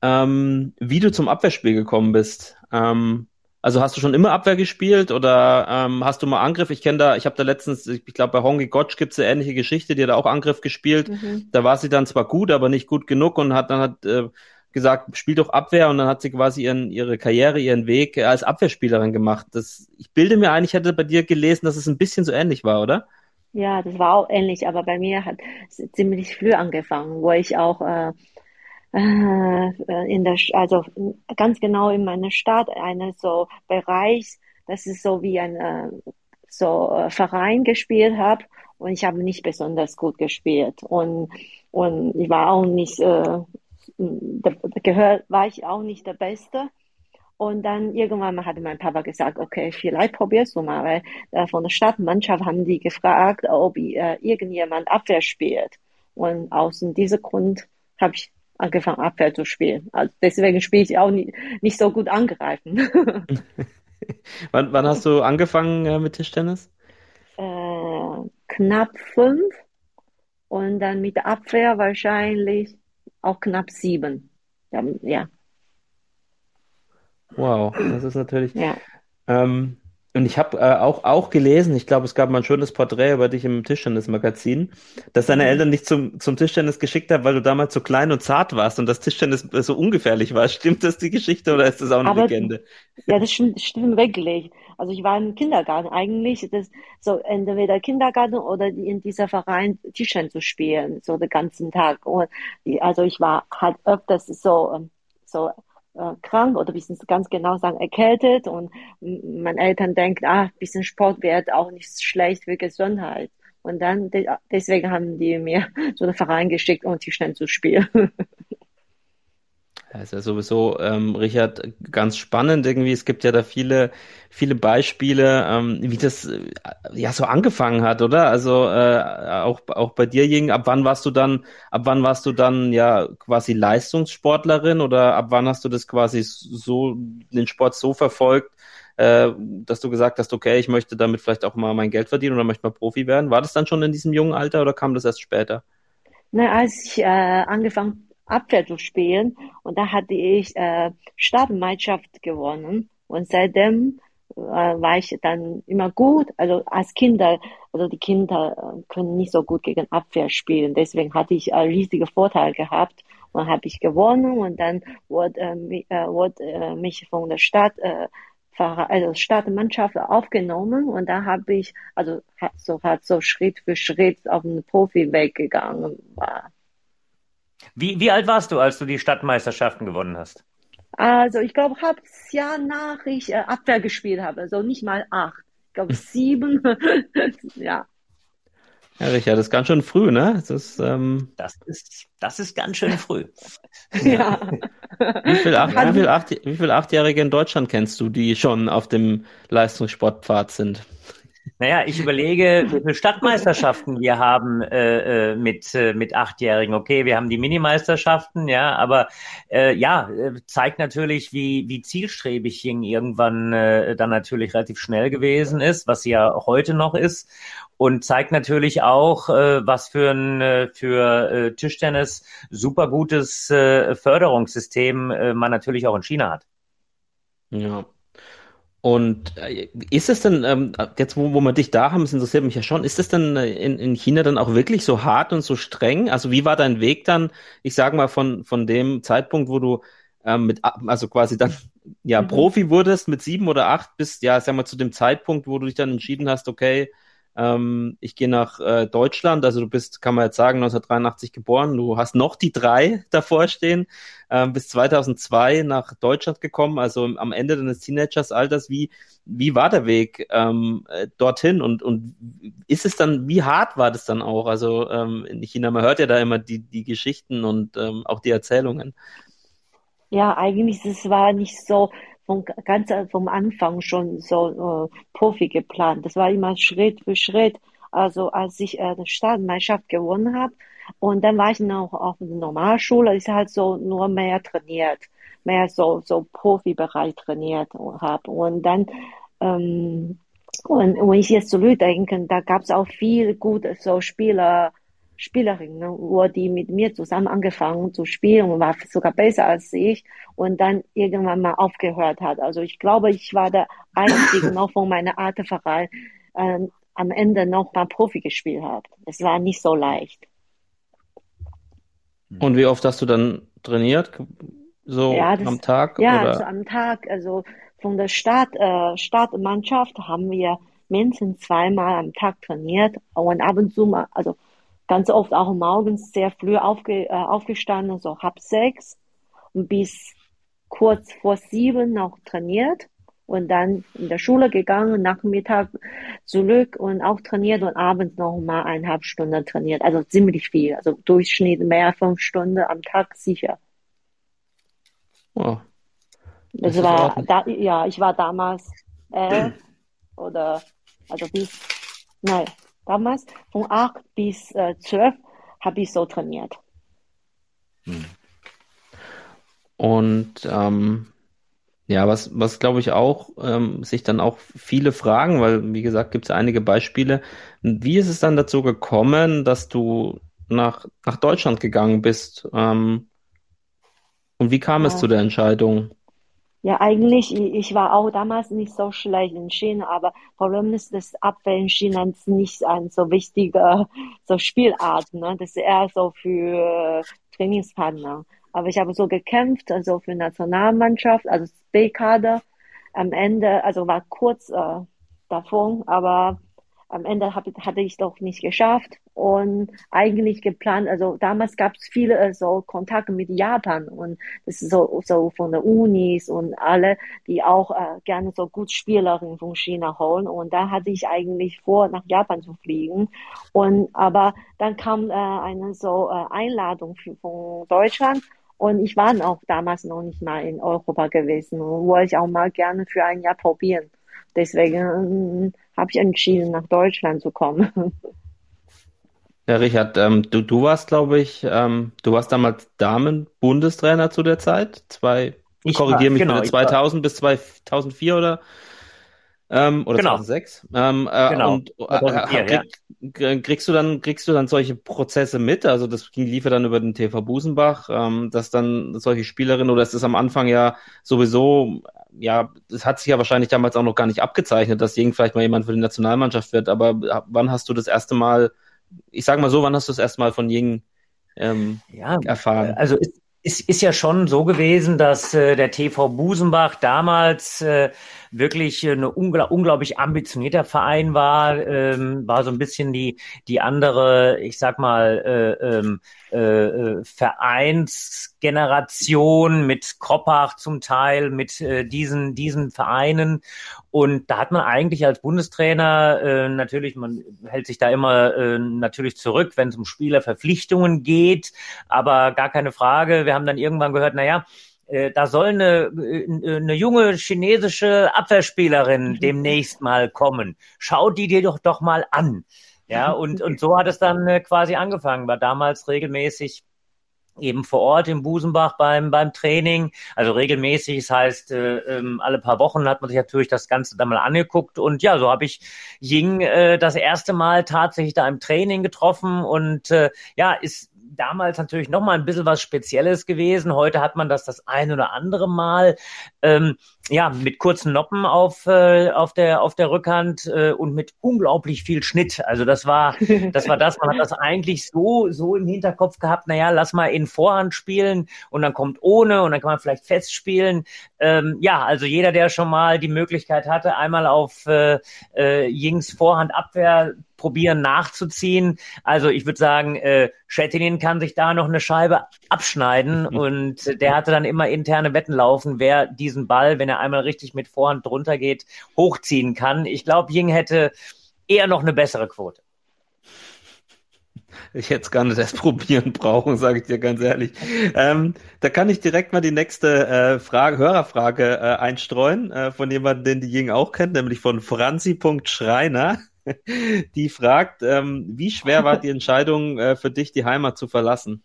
C: ähm, wie du zum Abwehrspiel gekommen bist. Ähm, also hast du schon immer Abwehr gespielt oder ähm, hast du mal Angriff? Ich kenne da, ich habe da letztens, ich glaube bei Hongi Gotch gibt es eine ähnliche Geschichte, die hat auch Angriff gespielt.
A: Mhm.
C: Da war sie dann zwar gut, aber nicht gut genug und hat dann hat äh, gesagt, spiel doch Abwehr und dann hat sie quasi ihren, ihre Karriere, ihren Weg als Abwehrspielerin gemacht. Das, ich bilde mir ein, ich hätte bei dir gelesen, dass es ein bisschen so ähnlich war, oder?
A: Ja, das war auch ähnlich, aber bei mir hat es ziemlich früh angefangen, wo ich auch äh, äh, in der, also ganz genau in meiner Stadt, eine so Bereich, das ist so wie ein äh, so äh, Verein gespielt habe und ich habe nicht besonders gut gespielt und und ich war auch nicht äh, da, gehört war ich auch nicht der Beste und dann irgendwann mal hatte mein Papa gesagt, okay, vielleicht probierst du mal, weil äh, von der Stadtmannschaft haben die gefragt, ob äh, irgendjemand Abwehr spielt. Und aus diesem Grund habe ich angefangen, Abwehr zu spielen. Also deswegen spiele ich auch nie, nicht so gut angreifen. *laughs*
C: Wann, wann hast du angefangen äh, mit Tischtennis?
A: äh, knapp fünf und dann mit der Abwehr wahrscheinlich auch knapp sieben. Ja,
C: Wow, das ist natürlich.
A: ja.
C: Ähm, und ich habe äh, auch, auch gelesen, ich glaube, es gab mal ein schönes Porträt über dich im Tischtennis-Magazin, dass deine Eltern dich zum, zum Tischtennis geschickt haben, weil du damals so klein und zart warst und das Tischtennis äh, so ungefährlich war. *laughs* Stimmt das die Geschichte oder ist das auch eine
A: Aber
C: Legende?
A: Ja, das stimmt, stimmt wirklich. Also ich war im Kindergarten eigentlich, das so entweder Kindergarten oder in dieser Verein Tischtennis zu spielen, so den ganzen Tag. Und also ich war halt öfters so ähm, so äh, krank oder bisschen ganz genau sagen erkältet und meine Eltern denken, ah, bisschen Sport wäre auch nicht schlecht für Gesundheit. Und dann de deswegen haben die mir *laughs* so einen Verein geschickt, um Tischtennis zu spielen. *laughs*
C: Ja, ist ja sowieso, ähm, Richard, ganz spannend irgendwie. Es gibt ja da viele, viele Beispiele, ähm, wie das äh, ja so angefangen hat, oder? Also äh, auch auch bei dir, Jing, ab wann warst du dann, ab wann warst du dann ja quasi Leistungssportlerin oder ab wann hast du das quasi so den Sport so verfolgt, äh, dass du gesagt hast, okay, ich möchte damit vielleicht auch mal mein Geld verdienen oder möchte mal Profi werden? War das dann schon in diesem jungen Alter oder kam das erst später?
A: Na, als ich äh, angefangen Abwehr zu spielen und da hatte ich äh, Stadtmeisterschaft gewonnen und seitdem äh, war ich dann immer gut. Also als Kinder, also die Kinder äh, können nicht so gut gegen Abwehr spielen, deswegen hatte ich einen riesigen Vorteil gehabt und habe ich gewonnen und dann wurde, äh, äh, wurde äh, mich von der Stadt äh, also Stadtmannschaft aufgenommen und da habe ich also so hat so Schritt für Schritt auf den Profiweg gegangen war.
B: Wie, wie alt warst du, als du die Stadtmeisterschaften gewonnen hast?
A: Also ich glaube, halbes Jahr nach ich äh, Abwehr gespielt habe, also nicht mal acht, ich glaube *laughs* sieben. *laughs* ja.
C: Ja, Richard, das ist ganz schön früh, ne? Das ist, ähm,
B: Das ist, das ist ganz schön früh. *laughs*
A: ja.
C: wie viel, acht, wie, viel acht, wie viel Achtjährige in Deutschland kennst du, die schon auf dem Leistungssportpfad sind?
B: Naja, ich überlege, wie viele Stadtmeisterschaften wir haben äh, äh, mit, äh, mit Achtjährigen. Okay, wir haben die Minimeisterschaften, ja, aber äh, ja, äh, zeigt natürlich, wie, wie zielstrebig Ying irgendwann äh, dann natürlich relativ schnell gewesen ist, was sie ja heute noch ist. Und zeigt natürlich auch, äh, was für ein äh, für äh, Tischtennis super gutes äh, Förderungssystem äh, man natürlich auch in China hat.
C: Ja. Und äh, ist es denn, ähm, jetzt wo, wo wir dich da haben, das interessiert mich ja schon, ist es denn äh, in, in China dann auch wirklich so hart und so streng? Also wie war dein Weg dann, ich sage mal, von, von dem Zeitpunkt, wo du ähm, mit, also quasi dann ja
A: Mhm.
C: Profi wurdest mit sieben oder acht bis, ja, sag mal, zu dem Zeitpunkt, wo du dich dann entschieden hast, okay, ähm, ich gehe nach äh, Deutschland, also du bist, kann man jetzt sagen, 1983 geboren, du hast noch die drei *laughs* davor stehen, ähm, bis 2002 nach Deutschland gekommen, also am Ende deines Teenagers-Alters. Wie, wie war der Weg ähm, äh, dorthin und, und ist es dann, wie hart war das dann auch? Also ähm, in China, man hört ja da immer die, die Geschichten und ähm, auch die Erzählungen.
A: Ja, eigentlich, das war nicht so vom ganz vom Anfang schon so äh, Profi geplant. Das war immer Schritt für Schritt. Also als ich äh, die Staatsmeisterschaft gewonnen habe und dann war ich noch auf der Normalschule, ist halt so nur mehr trainiert, mehr so so Profibereich trainiert habe und dann ähm, und wenn ich jetzt zurückdenke, da gab es auch viele gute so Spieler, Spielerinnen, wo die mit mir zusammen angefangen zu spielen und war sogar besser als ich und dann irgendwann mal aufgehört hat. Also ich glaube, ich war der Einzige *coughs* noch von meiner Art Verein ähm, am Ende noch mal Profi gespielt habe. Es war nicht so leicht.
C: Und wie oft hast du dann trainiert? So
A: Ja, das-
C: am Tag?
A: Ja,
C: oder?
A: also am Tag, also von der Start, äh, Startmannschaft haben wir mindestens zweimal am Tag trainiert und ab und zu mal, also ganz oft auch morgens sehr früh aufge, äh, aufgestanden, so halb sechs und bis kurz vor sieben noch trainiert und dann in der Schule gegangen, Nachmittag zurück und auch trainiert und abends noch mal eineinhalb Stunden trainiert. Also ziemlich viel, also Durchschnitt mehr als fünf Stunden am Tag sicher.
C: Oh,
A: Das
C: Das
A: war da, ja, ich war damals elf *clears throat* oder also bis, nein, damals von acht bis äh, zwölf habe ich so trainiert.
C: Und ähm, ja, was, was glaube ich auch ähm, sich dann auch viele fragen, weil wie gesagt, gibt es einige Beispiele. Wie ist es dann dazu gekommen, dass du nach, nach Deutschland gegangen bist? Ähm, und wie kam es
A: Ja.
C: zu der Entscheidung?
A: Ja, eigentlich, ich, war auch damals nicht so schlecht in China, aber Problem ist, das Abwehr in China ist nicht ein so wichtiger so Spielart, ne? Das ist eher so für Trainingspartner. Aber ich habe so gekämpft, also für Nationalmannschaft, also B-Kader. Am Ende, also war kurz äh, davon, aber am Ende hab, hatte ich doch nicht geschafft. Und eigentlich geplant, also damals gab es viele äh, so Kontakte mit Japan. Und das ist so, so von der Unis und alle, die auch äh, gerne so gut Spielerinnen von China holen. Und da hatte ich eigentlich vor, nach Japan zu fliegen. Und aber dann kam äh, eine so äh, Einladung von Deutschland. Und ich war auch damals noch nicht mal in Europa gewesen. Und wollte ich auch mal gerne für ein Jahr probieren. Deswegen ähm, habe ich entschieden, nach Deutschland zu kommen. *laughs*
C: Ja, Richard, ähm, du, du warst, glaube ich, ähm, du warst damals Damen-Bundestrainer zu der Zeit. Zwei,
B: Ich
C: korrigiere
B: war-
C: mich
B: genau,
C: bitte,
B: ich war-
C: 2000 bis 2004 oder, ähm, oder
B: Genau.
C: 2006. Ähm, äh,
B: Genau,
C: und äh,
B: 2004,
C: krieg, krieg- kriegst du dann, kriegst du dann solche Prozesse mit? Also das ging, lief ja dann über den TV Busenbach, ähm, dass dann solche Spielerinnen oder ist das am Anfang ja sowieso, ja, das hat sich ja wahrscheinlich damals auch noch gar nicht abgezeichnet, dass irgend vielleicht mal jemand für die Nationalmannschaft wird. Aber wann hast du das erste Mal, ich sag mal so, wann hast du das erste Mal von Ying ähm,
B: Ja,
C: erfahren?
B: Also es, es ist ja schon so gewesen, dass äh, der TV Busenbach damals äh, wirklich eine ungl unglaublich ambitionierter Verein war, ähm, war so ein bisschen die die andere, ich sag mal, äh, ähm, äh, äh, Vereinsgeneration mit Kroppach zum Teil, mit äh, diesen diesen Vereinen und da hat man eigentlich als Bundestrainer äh, natürlich, man hält sich da immer äh, natürlich zurück, wenn es um Spielerverpflichtungen geht, aber gar keine Frage. Wir haben dann irgendwann gehört, na ja, äh, da soll eine, äh, eine junge chinesische Abwehrspielerin mhm. demnächst mal kommen. Schau die dir doch doch mal an. Ja, *laughs* und, und so hat es dann äh, quasi angefangen. War damals regelmäßig eben vor Ort im Busenbach beim, beim Training. Also regelmäßig, das heißt, äh, ähm, alle paar Wochen hat man sich natürlich das Ganze dann mal angeguckt. Und ja, so habe ich Ying äh, das erste Mal tatsächlich da im Training getroffen und äh, ja, ist damals natürlich noch mal ein bisschen was Spezielles gewesen. Heute hat man das das ein oder andere Mal. Ähm, ja, mit kurzen Noppen auf, äh, auf, der, auf der Rückhand äh, und mit unglaublich viel Schnitt. Also das war, das war das, man hat das eigentlich so, so im Hinterkopf gehabt, naja, lass mal in Vorhand spielen und dann kommt ohne und dann kann man vielleicht festspielen. Ähm, ja, also jeder, der schon mal die Möglichkeit hatte, einmal auf äh, äh, Jings Vorhandabwehr probieren nachzuziehen. Also ich würde sagen, äh, Schettinin kann sich da noch eine Scheibe abschneiden *laughs* und der hatte dann immer interne Wetten laufen, wer diesen Ball, wenn er einmal richtig mit Vorhand drunter geht, hochziehen kann. Ich glaube, Ying hätte eher noch eine bessere Quote.
C: Ich hätte es gar nicht erst probieren brauchen, sage ich dir ganz ehrlich. Ähm, da kann ich direkt mal die nächste äh, Frage, Hörerfrage äh, einstreuen, äh, von jemandem, den die Ying auch kennt, nämlich von Franzi.schreiner. *laughs* Die fragt, ähm, wie schwer war die Entscheidung äh, für dich, die Heimat zu verlassen?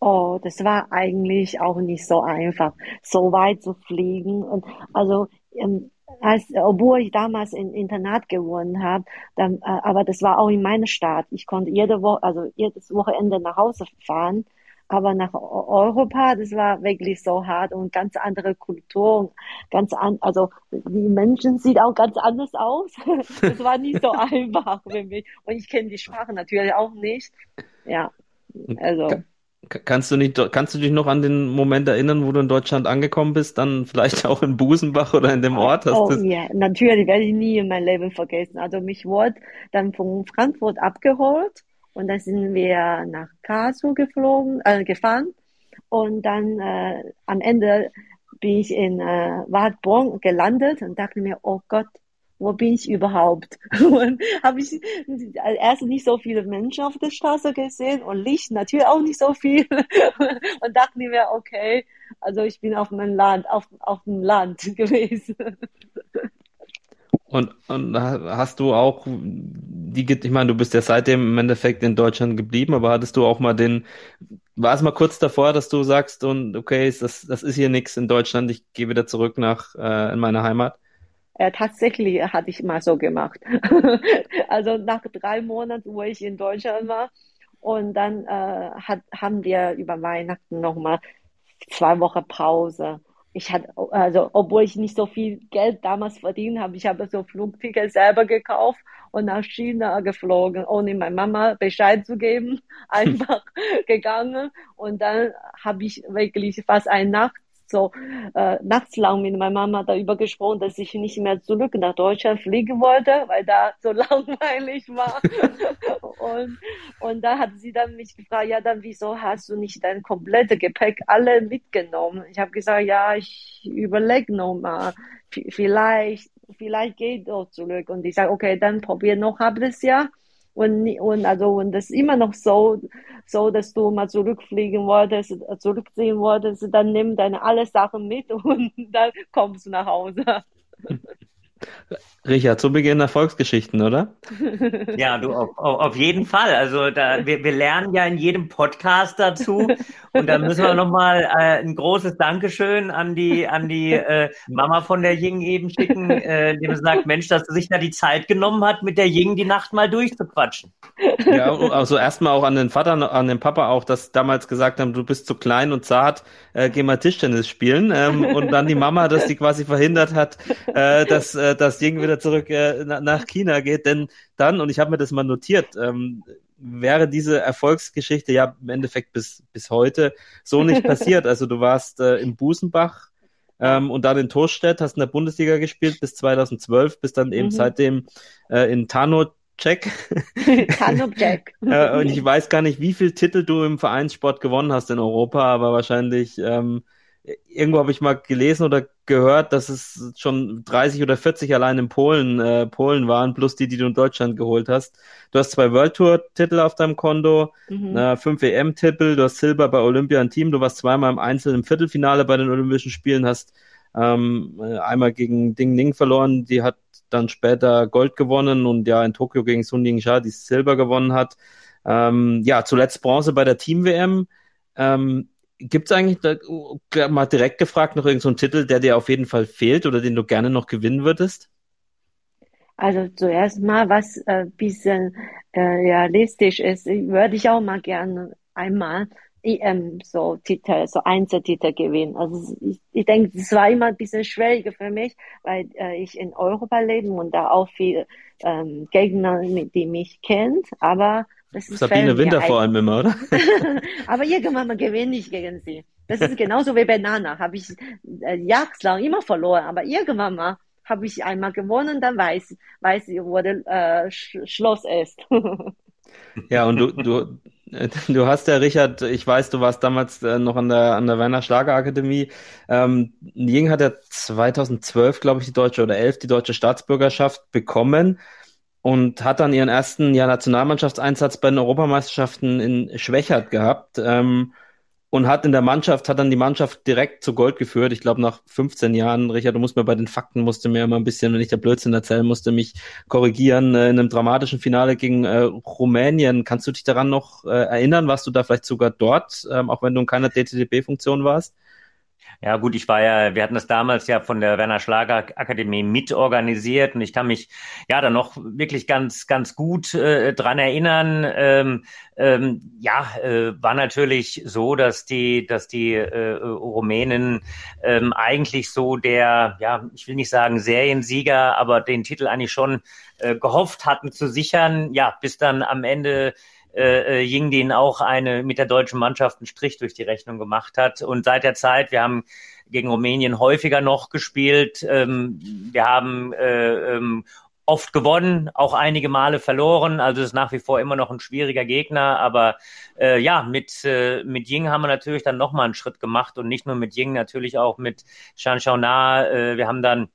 A: Oh, das war eigentlich auch nicht so einfach, so weit zu fliegen. Und also, ähm, als, obwohl ich damals im Internat gewohnt habe, äh, aber das war auch in meiner Stadt. Ich konnte jede Woche, also jedes Wochenende nach Hause fahren. Aber nach Europa, das war wirklich so hart und ganz andere Kultur, ganz an, also die Menschen sieht auch ganz anders aus. *laughs* Das war nicht so *laughs* einfach für mich. Und ich kenne die Sprache natürlich auch nicht. Ja, also.
C: Kannst du nicht, kannst du dich noch an den Moment erinnern, wo du in Deutschland angekommen bist, dann vielleicht auch in Busenbach oder in dem Ort?
A: Hast oh ja, natürlich werde ich nie in meinem Leben vergessen. Also mich wurde dann von Frankfurt abgeholt und dann sind wir nach Karlsruhe geflogen, äh, gefahren und dann äh, am Ende bin ich in äh, Wartborn gelandet und dachte mir, oh Gott, wo bin ich überhaupt? *laughs* Und habe ich erstes nicht so viele Menschen auf der Straße gesehen und Licht natürlich auch nicht so viel. *laughs* Und dachte mir, okay, also ich bin auf meinem Land, auf, auf dem Land *laughs* gewesen.
C: Und, und hast du auch die, ich meine, du bist ja seitdem im Endeffekt in Deutschland geblieben, aber hattest du auch mal den, war es mal kurz davor, dass du sagst, und okay, das, das ist hier nichts in Deutschland, ich gehe wieder zurück nach äh, in meine Heimat?
A: Äh, tatsächlich hatte ich mal so gemacht. *laughs* also nach drei Monaten, wo ich in Deutschland war, und dann äh, hat, haben wir über Weihnachten nochmal zwei Wochen Pause. Ich hatte, also obwohl ich nicht so viel Geld damals verdient habe, ich habe so Flugticket selber gekauft und nach China geflogen, ohne meiner Mama Bescheid zu geben, *laughs* einfach gegangen. Und dann habe ich wirklich fast eine Nacht so äh, nachts lang mit meiner Mama darüber gesprochen, dass ich nicht mehr zurück nach Deutschland fliegen wollte, weil da so *laughs* langweilig war. *laughs* und, und da hat sie dann mich gefragt, ja, dann wieso hast du nicht dein komplettes Gepäck alle mitgenommen? Ich habe gesagt, ja, ich überlege nochmal, vielleicht, vielleicht geht doch zurück. Und ich sage, okay, dann probier noch halbes Jahr. Und, und also und das ist immer noch so, so, dass du mal zurückfliegen wolltest, zurückziehen wolltest, dann nimm deine alle Sachen mit *laughs* und dann kommst du nach Hause. *laughs*
C: Richard, zu Beginn Erfolgsgeschichten, oder?
B: Ja, du auf, auf jeden Fall. Also da, wir, wir lernen ja in jedem Podcast dazu und da müssen wir nochmal äh, ein großes Dankeschön an die an die äh, Mama von der Ying eben schicken, äh, die sagt, Mensch, dass sie sich da die Zeit genommen hat, mit der Ying die Nacht mal durchzuquatschen.
C: Ja, also erstmal auch an den Vater, an den Papa auch, dass damals gesagt haben, du bist zu klein und zart, äh, geh mal Tischtennis spielen ähm, und dann die Mama, dass die quasi verhindert hat, äh, dass äh, das Ying wieder zurück äh, nach China geht, denn dann, und ich habe mir das mal notiert, ähm, wäre diese Erfolgsgeschichte ja im Endeffekt bis, bis heute so nicht passiert. Also du warst äh, im Busenbach ähm, und dann in Torstedt, hast in der Bundesliga gespielt bis 2012, bis dann eben
A: Mhm.
C: seitdem äh, in Tarnobek. *laughs*
A: Tanobjack. *laughs*
C: äh, und ich weiß gar nicht, wie viel Titel du im Vereinssport gewonnen hast in Europa, aber wahrscheinlich ähm, irgendwo habe ich mal gelesen oder gehört, dass es schon 30 oder 40 allein in Polen, äh, Polen waren, plus die, die du in Deutschland geholt hast. Du hast zwei World Tour Titel auf deinem Konto,
A: Mhm.
C: äh, fünf WM Titel, du hast Silber bei Olympia im Team, du warst zweimal im Einzel im Viertelfinale bei den Olympischen Spielen, hast ähm, äh, einmal gegen Ding Ning verloren, die hat dann später Gold gewonnen und ja in Tokio gegen Sun Ying-sha, die Silber gewonnen hat. Ähm, ja, zuletzt Bronze bei der Team-WM. Ähm, Gibt es eigentlich, da, mal direkt gefragt, noch irgendeinen so Titel, der dir auf jeden Fall fehlt oder den du gerne noch gewinnen würdest?
A: Also zuerst mal, was äh, bisschen äh, realistisch ist, würde ich auch mal gerne einmal EM so Titel, so Einzeltitel gewinnen. Also ich, ich denke, es war immer ein bisschen schwieriger für mich, weil äh, ich in Europa lebe und da auch viele ähm, Gegner, die mich kennt. Aber
C: Sabine Winter vor allem immer, oder? *laughs*
A: Aber irgendwann mal gewinne ich gegen sie. Das ist genauso wie Banana. Habe ich äh, jahrelang immer verloren, aber irgendwann mal habe ich einmal gewonnen, dann weiß, weiß ich, wo der äh, Sch Schloss ist. *laughs*
C: Ja, und du, du, äh, *laughs* du hast ja, Richard, ich weiß, du warst damals äh, noch an der, an der Werner Schlagerakademie. Ähm, Ying hat ja 2012, glaube ich, die deutsche oder 11 die deutsche Staatsbürgerschaft bekommen und hat dann ihren ersten ja, Nationalmannschaftseinsatz bei den Europameisterschaften in Schwächert gehabt. Ähm, und hat in der Mannschaft, hat dann die Mannschaft direkt zu Gold geführt. Ich glaube, nach 15 Jahren, Richard, du musst mir bei den Fakten, musste mir immer ein bisschen, wenn ich der Blödsinn erzählen musste, mich korrigieren. Äh, in einem dramatischen Finale gegen äh, Rumänien. Kannst du dich daran noch äh, erinnern? Warst du da vielleicht sogar dort, ähm, auch wenn du in keiner DTDB-Funktion warst?
B: Ja, gut, ich war ja, wir hatten das damals ja von der Werner Schlager Akademie mitorganisiert und ich kann mich ja dann noch wirklich ganz, ganz gut äh, dran erinnern. Ähm, ähm, ja, äh, war natürlich so, dass die, dass die äh, Rumänen ähm, eigentlich so der, ja, ich will nicht sagen Seriensieger, aber den Titel eigentlich schon äh, gehofft hatten zu sichern. Ja, bis dann am Ende äh, Ying den auch eine mit der deutschen Mannschaft einen Strich durch die Rechnung gemacht hat. Und seit der Zeit, wir haben gegen Rumänien häufiger noch gespielt. Ähm, wir haben äh, ähm, oft gewonnen, auch einige Male verloren. Also es ist nach wie vor immer noch ein schwieriger Gegner. Aber äh, ja, mit, äh, mit Ying haben wir natürlich dann nochmal einen Schritt gemacht und nicht nur mit Ying, natürlich auch mit Shan Shaona. Äh, wir haben dann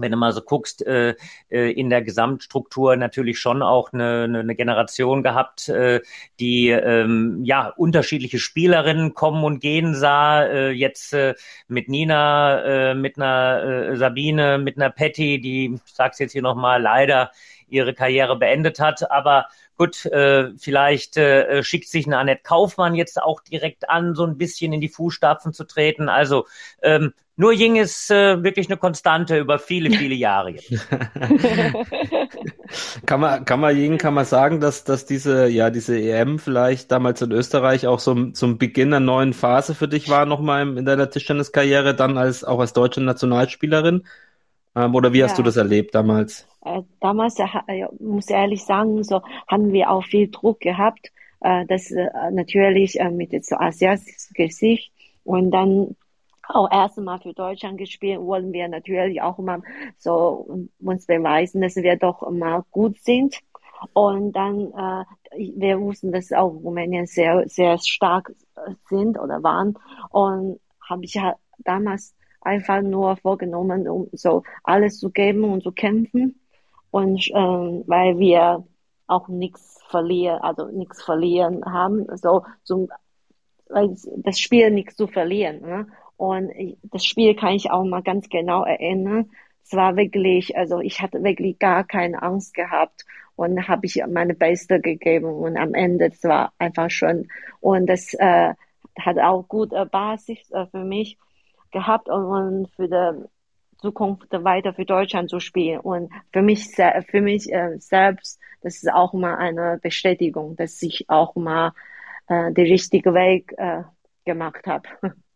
B: wenn du mal so guckst, äh, äh, in der Gesamtstruktur natürlich schon auch eine, eine, Generation gehabt, äh, die ähm, ja unterschiedliche Spielerinnen kommen und gehen sah. Äh, jetzt äh, mit Nina, äh, mit einer äh, Sabine, mit einer Patty, die, ich sag's jetzt hier nochmal, leider ihre Karriere beendet hat, aber Gut, äh, vielleicht äh, schickt sich eine Annette Kaufmann jetzt auch direkt an, so ein bisschen in die Fußstapfen zu treten. Also ähm, nur Ying ist äh, wirklich eine Konstante über viele, viele Jahre jetzt. *laughs*
C: kann man, kann man Ying, kann man sagen, dass, dass diese, ja, diese EM vielleicht damals in Österreich auch so zum Beginn einer neuen Phase für dich war, nochmal in deiner Tischtenniskarriere, dann als auch als deutsche Nationalspielerin? Ähm, oder wie hast
A: Ja.
C: du das erlebt damals?
A: Äh, damals, äh, muss ich ehrlich sagen, so haben wir auch viel Druck gehabt. Äh, das natürlich mit so asiatisches Gesicht und dann auch erstmal für Deutschland gespielt, wollen wir natürlich auch mal so uns beweisen, dass wir doch mal gut sind. Und dann, äh, wir wussten, dass auch Rumänien sehr, sehr stark äh, sind oder waren. Und habe ich ja damals einfach nur vorgenommen, um so alles zu geben und zu kämpfen. Und ähm, weil wir auch nichts verlieren, also nichts verlieren haben, so zum, weil das Spiel nichts zu verlieren. Ne? Und das Spiel kann ich auch mal ganz genau erinnern. Es war wirklich, also ich hatte wirklich gar keine Angst gehabt und habe ich meine Beste gegeben und am Ende es war einfach schön und das äh, hat auch gute Basis äh, für mich gehabt und für die Zukunft weiter für Deutschland zu spielen und für mich für mich äh, selbst das ist auch mal eine Bestätigung, dass ich auch mal äh, den richtigen Weg äh, gemacht habe. *laughs*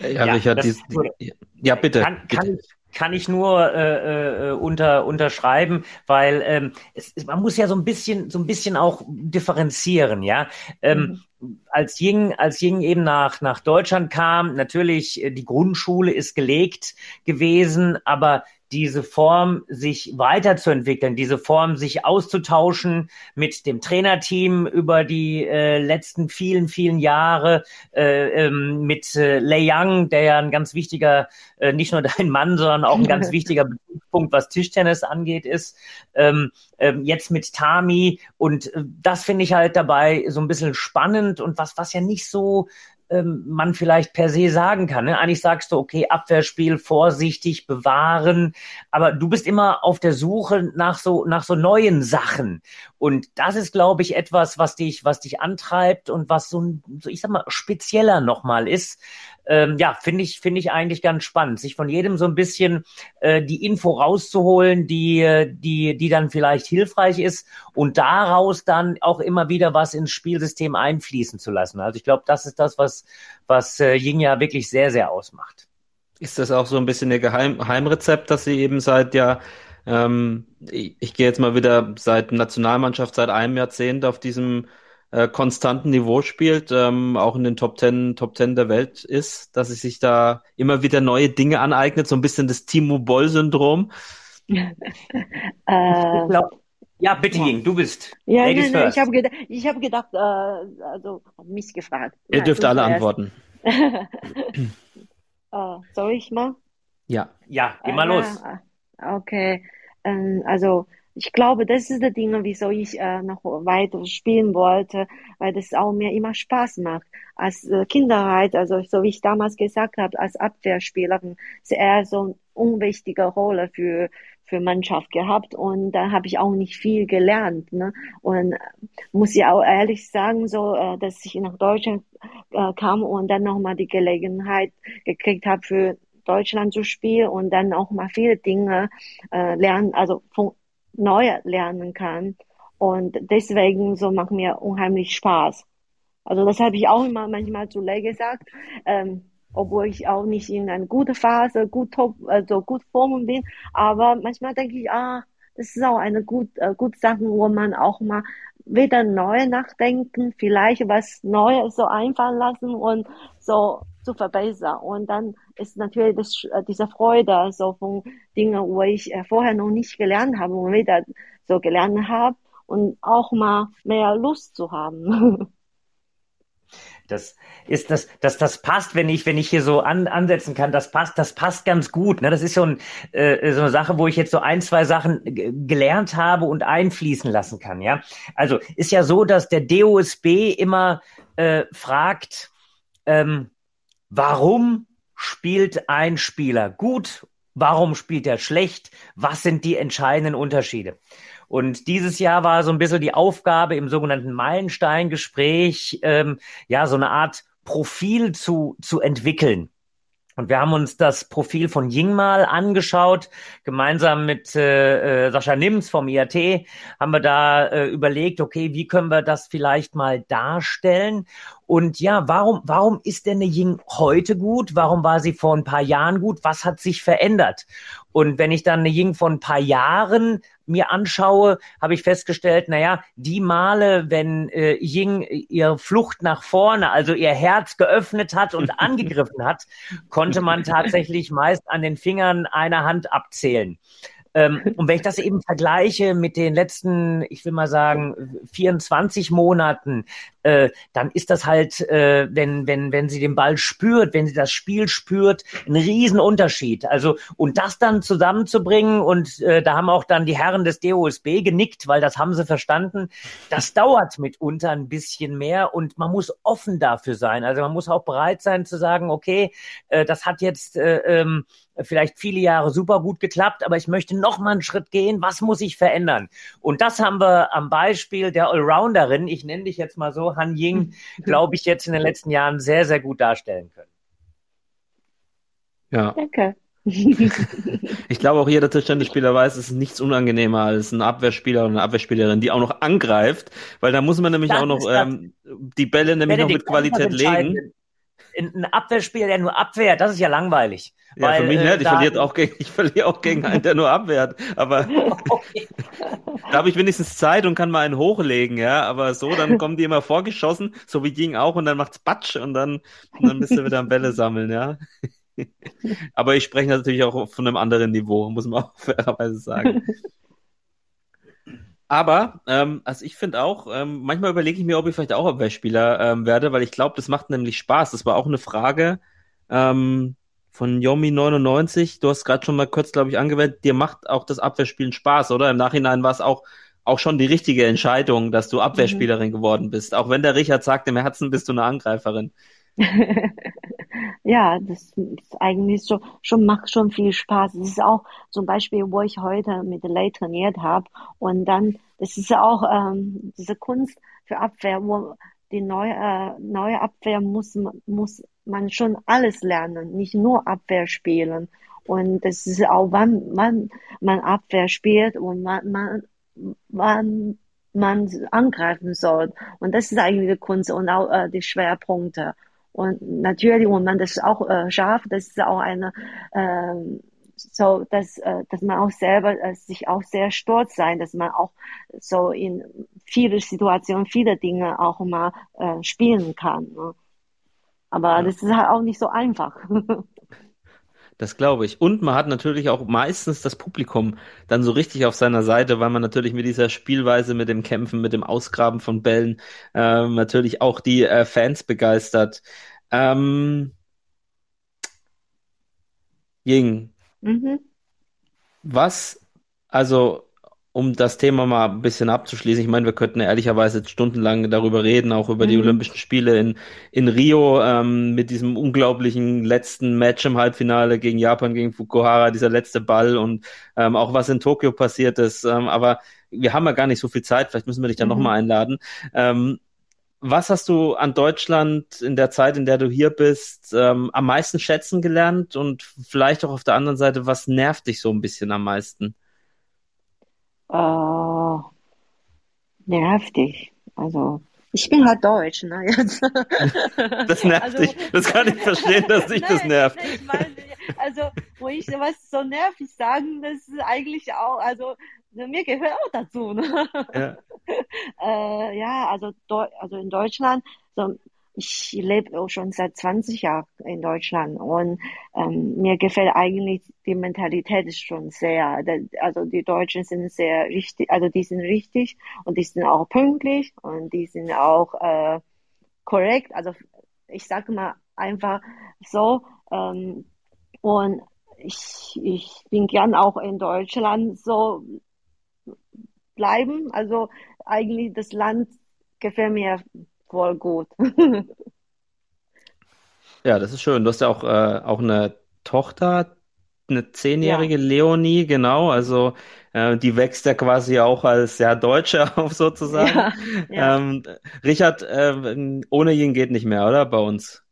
C: Ja,
B: Ja,
C: Richard, dies, die, ja, bitte.
B: Kann,
C: bitte.
B: kann, ich, kann ich nur äh, äh, unter, unterschreiben, weil ähm, es, man muss ja so ein bisschen, so ein bisschen auch differenzieren, ja. Ähm, mhm. Als Ying, als Ying eben nach, nach Deutschland kam, natürlich, äh, die Grundschule ist gelegt gewesen, aber diese Form sich weiterzuentwickeln, diese Form sich auszutauschen mit dem Trainerteam über die äh, letzten vielen, vielen Jahre, äh, ähm, mit äh, Lei Yang, der ja ein ganz wichtiger, äh, nicht nur *laughs* dein Mann, sondern auch ein ganz *laughs* wichtiger Punkt, was Tischtennis angeht, ist. Ähm, ähm, jetzt mit Tami und äh, das finde ich halt dabei so ein bisschen spannend und was, was ja nicht so ähm, man vielleicht per se sagen kann. Ne? Eigentlich sagst du, okay, Abwehrspiel, vorsichtig, bewahren, aber du bist immer auf der Suche nach so, nach so neuen Sachen. Und das ist, glaube ich, etwas, was dich, was dich antreibt und was so, ein, ich sag mal, spezieller nochmal ist. Ähm, ja, finde ich, finde ich eigentlich ganz spannend, sich von jedem so ein bisschen äh, die Info rauszuholen, die, die, die dann vielleicht hilfreich ist und daraus dann auch immer wieder was ins Spielsystem einfließen zu lassen. Also ich glaube, das ist das, was, was äh, Ying ja wirklich sehr, sehr ausmacht.
C: Ist das auch so ein bisschen ihr Geheim Heimrezept, dass sie eben seit ja ähm, ich, ich gehe jetzt mal wieder seit Nationalmannschaft seit einem Jahrzehnt auf diesem äh, konstanten Niveau spielt, ähm, auch in den Top Ten, Top Ten der Welt ist, dass sie sich da immer wieder neue Dinge aneignet, so ein bisschen das Timo Boll-Syndrom. *laughs*
A: äh,
B: ja, bitte, Ying, du bist.
A: Ja, Ladies nein, nein, ich habe gedacht, ich hab gedacht äh, also mich gefragt.
C: Ihr dürft alle antworten.
A: uh, *laughs* soll ich mal?
B: Ja. Ja, geh mal uh, los.
A: Okay. Ähm, also ich glaube, das ist der Ding, wieso ich äh, noch weiter spielen wollte, weil das auch mir immer Spaß macht. Als äh, Kinderheit, also so wie ich damals gesagt habe, als Abwehrspielerin, ist eher so eine unwichtige Rolle für für Mannschaft gehabt und da habe ich auch nicht viel gelernt. Ne? Und äh, muss ich auch ehrlich sagen, so, äh, dass ich nach Deutschland äh, kam und dann nochmal die Gelegenheit gekriegt habe, für Deutschland zu spielen und dann auch mal viele Dinge äh, lernen, also von neu lernen kann. Und deswegen so macht mir unheimlich Spaß. Also das habe ich auch immer manchmal zu Lei gesagt, ähm, obwohl ich auch nicht in einer guten Phase, gut top, also gut Form bin. Aber manchmal denke ich, ah, das ist auch eine gut, äh, gute Sache, wo man auch mal wieder neu nachdenken, vielleicht was Neues so einfallen lassen und so zu verbessern. Und dann ist natürlich das, äh, diese Freude so von Dingen, wo ich äh, vorher noch nicht gelernt habe und wieder so gelernt habe und auch mal mehr Lust zu haben. *laughs*
B: Das ist das, das, das passt, wenn ich, wenn ich hier so an, ansetzen kann, das passt, das passt ganz gut. Ne? Das ist so, ein, äh, so eine Sache, wo ich jetzt so ein, zwei Sachen gelernt habe und einfließen lassen kann. Ja, also ist ja so, dass der DOSB immer äh, fragt, ähm, warum spielt ein Spieler gut? Warum spielt er schlecht? Was sind die entscheidenden Unterschiede? Und dieses Jahr war so ein bisschen die Aufgabe im sogenannten Meilenstein-Gespräch, ähm, ja, so eine Art Profil zu, zu entwickeln. Und wir haben uns das Profil von Ying mal angeschaut, gemeinsam mit äh, äh Sascha Nims vom IAT haben wir da äh, überlegt, okay, wie können wir das vielleicht mal darstellen? Und ja, warum, warum ist denn eine Ying heute gut? Warum war sie vor ein paar Jahren gut? Was hat sich verändert? Und wenn ich dann eine Ying von ein paar Jahren mir anschaue, habe ich festgestellt, naja, die Male, wenn äh, Ying ihre Flucht nach vorne, also ihr Herz geöffnet hat und *laughs* angegriffen hat, konnte man tatsächlich meist an den Fingern einer Hand abzählen. Ähm, und wenn ich das eben vergleiche mit den letzten, ich will mal sagen, 24 Monaten, äh, dann ist das halt, äh, wenn, wenn, wenn sie den Ball spürt, wenn sie das Spiel spürt, ein Riesenunterschied. Also, und das dann zusammenzubringen, und äh, da haben auch dann die Herren des DOSB genickt, weil das haben sie verstanden, das dauert mitunter ein bisschen mehr und man muss offen dafür sein. Also man muss auch bereit sein zu sagen, okay, äh, das hat jetzt äh, ähm, vielleicht viele Jahre super gut geklappt, aber ich möchte noch mal einen Schritt gehen. Was muss ich verändern? Und das haben wir am Beispiel der Allrounderin, ich nenne dich jetzt mal so, Han Ying, *laughs* glaube ich, jetzt in den letzten Jahren sehr, sehr gut darstellen können.
C: Ja.
A: Danke. *laughs*
C: ich glaube, auch jeder Tischtennisspieler weiß, es ist nichts unangenehmer als ein Abwehrspieler oder eine Abwehrspielerin, die auch noch angreift, weil da muss man nämlich das auch noch ähm, die Bälle nämlich noch mit Qualität legen.
B: Ein Abwehrspieler, der nur abwehrt, das ist ja langweilig.
C: Ja,
B: weil,
C: für mich
B: äh,
C: nicht. Ich verliere auch gegen, ich verliere auch gegen einen, der nur abwehrt. Aber *laughs*
B: Okay. *laughs*
C: da habe ich wenigstens Zeit und kann mal einen hochlegen, ja. Aber so, dann kommen die immer vorgeschossen, so wie Ding auch, und dann macht's Batsch und dann, und dann bist du wieder am Bälle sammeln, ja. *laughs* Aber ich spreche natürlich auch von einem anderen Niveau, muss man auch fairerweise sagen. Aber, ähm, also ich finde auch, ähm, manchmal überlege ich mir, ob ich vielleicht auch Abwehrspieler ähm, werde, weil ich glaube, das macht nämlich Spaß. Das war auch eine Frage ähm, von Yomi99. Du hast gerade schon mal kurz, glaube ich, angewendet. Dir macht auch das Abwehrspielen Spaß, oder? Im Nachhinein war es auch auch schon die richtige Entscheidung, dass du Abwehrspielerin geworden bist. Auch wenn der Richard sagt, im Herzen bist du eine Angreiferin. *laughs*
A: Ja, das ist eigentlich so, schon macht schon viel Spaß. Es ist auch zum Beispiel, wo ich heute mit Lei trainiert habe und dann, das ist auch ähm, diese Kunst für Abwehr, wo die neue, äh, neue Abwehr muss, muss man schon alles lernen, nicht nur Abwehr spielen. Und das ist auch, wann, wann man Abwehr spielt und wann man, wann man angreifen soll. Und das ist eigentlich die Kunst und auch äh, die Schwerpunkte. Und natürlich, wenn man das auch äh, schafft, das ist auch eine, ähm, so, dass, äh, dass man auch selber äh, sich auch sehr stolz sein, dass man auch so in viele Situationen, viele Dinge auch mal äh, spielen kann. Ne? Aber
C: Ja.
A: das ist halt auch nicht so einfach. *laughs*
C: Das glaube ich. Und man hat natürlich auch meistens das Publikum dann so richtig auf seiner Seite, weil man natürlich mit dieser Spielweise, mit dem Kämpfen, mit dem Ausgraben von Bällen ähm, natürlich auch die äh, Fans begeistert. Ähm, Ying,
A: mhm.
C: was, also um das Thema mal ein bisschen abzuschließen, ich meine, wir könnten ehrlicherweise jetzt stundenlang darüber reden, auch über die
A: Mhm.
C: Olympischen Spiele in, in Rio, ähm, mit diesem unglaublichen letzten Match im Halbfinale gegen Japan, gegen Fukuhara, dieser letzte Ball und ähm, auch was in Tokio passiert ist. Ähm, aber wir haben ja gar nicht so viel Zeit, vielleicht müssen wir dich dann
A: Mhm.
C: nochmal einladen. Ähm, was hast du an Deutschland in der Zeit, in der du hier bist, ähm, am meisten schätzen gelernt? Und vielleicht auch auf der anderen Seite, was nervt dich so ein bisschen am meisten?
A: Äh, nervt dich. Also, ich bin halt Deutsch, ne? Jetzt. *laughs*
C: Das nervt
A: Also,
C: dich. Das kann ich verstehen, dass dich das nervt.
A: nein, ich meine, also, wo ich was so nervig sagen, das ist eigentlich auch, also, mir gehört auch dazu, ne?
C: Ja. *laughs*
A: Äh, ja, also, Deu also in Deutschland, so, ich lebe auch schon seit 20 Jahren in Deutschland und ähm, mir gefällt eigentlich die Mentalität schon sehr, also die Deutschen sind sehr richtig, also die sind richtig und die sind auch pünktlich und die sind auch äh, korrekt. Also ich sage mal einfach so ähm, und ich, ich bin gern auch in Deutschland so bleiben. Also eigentlich das Land gefällt mir voll gut.
C: Ja, das ist schön. Du hast ja auch, äh, auch eine Tochter, eine zehnjährige Leonie, genau. Also äh, die wächst ja quasi auch als ja, Deutsche *laughs* auf sozusagen.
A: Ja, ja.
C: Ähm, Richard, äh, ohne Ying geht nicht mehr, oder? Bei uns.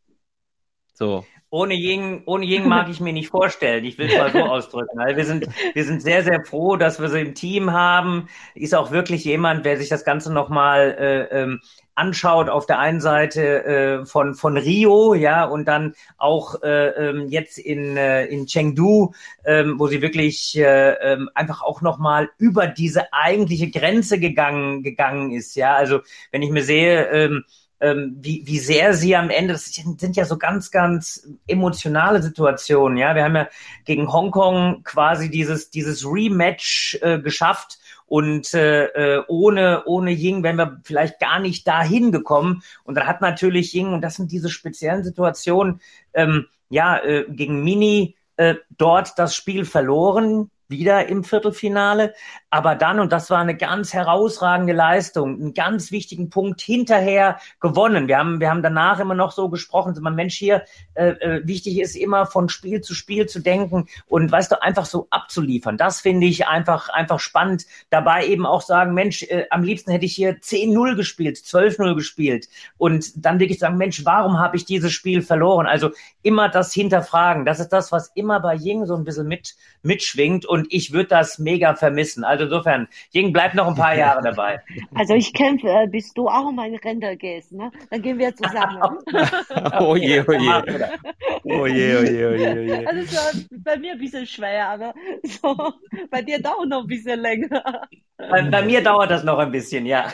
C: So.
B: Ohne Ying, ohne Ying mag ich mir nicht vorstellen. Ich will es mal so *laughs* ausdrücken. Also wir sind, wir sind sehr, sehr froh, dass wir sie im Team haben. Ist auch wirklich jemand, der sich das Ganze nochmal äh, ähm, anschaut. Auf der einen Seite äh, von, von Rio, ja, und dann auch äh, ähm, jetzt in, äh, in Chengdu, ähm, wo sie wirklich äh, ähm, einfach auch nochmal über diese eigentliche Grenze gegangen, gegangen ist. Ja, also wenn ich mir sehe, ähm, ähm, wie, wie sehr sie am Ende, das sind ja so ganz, ganz emotionale Situationen, ja. Wir haben ja gegen Hongkong quasi dieses, dieses Rematch äh, geschafft und äh, äh, ohne, ohne Ying wären wir vielleicht gar nicht dahin gekommen. Und dann hat natürlich Ying, und das sind diese speziellen Situationen, ähm, ja, äh, gegen Mini äh, dort das Spiel verloren, wieder im Viertelfinale. Aber dann, und das war eine ganz herausragende Leistung, einen ganz wichtigen Punkt hinterher gewonnen. Wir haben, wir haben danach immer noch so gesprochen, man Mensch hier, äh, äh, wichtig ist immer von Spiel zu Spiel zu denken und weißt du, einfach so abzuliefern. Das finde ich einfach, einfach spannend. Dabei eben auch sagen, Mensch, äh, am liebsten hätte ich hier 10-0 gespielt, 12-0 gespielt und dann wirklich sagen, Mensch, warum habe ich dieses Spiel verloren? Also immer das hinterfragen. Das ist das, was immer bei Ying so ein bisschen mit, mitschwingt ich würde das mega vermissen. Also insofern, Jing, bleib noch ein paar *laughs* Jahre dabei.
A: Also ich kämpfe, äh, bis du auch mal in Rente gehst, ne? Dann gehen wir zusammen. *laughs* *laughs*
C: oh je, oh je. Oh je, oh je, oh je, oh je.
A: Also es war bei mir ein bisschen schwer, aber so, bei dir dauert noch ein bisschen länger.
B: Bei, bei mir dauert das noch ein bisschen, ja.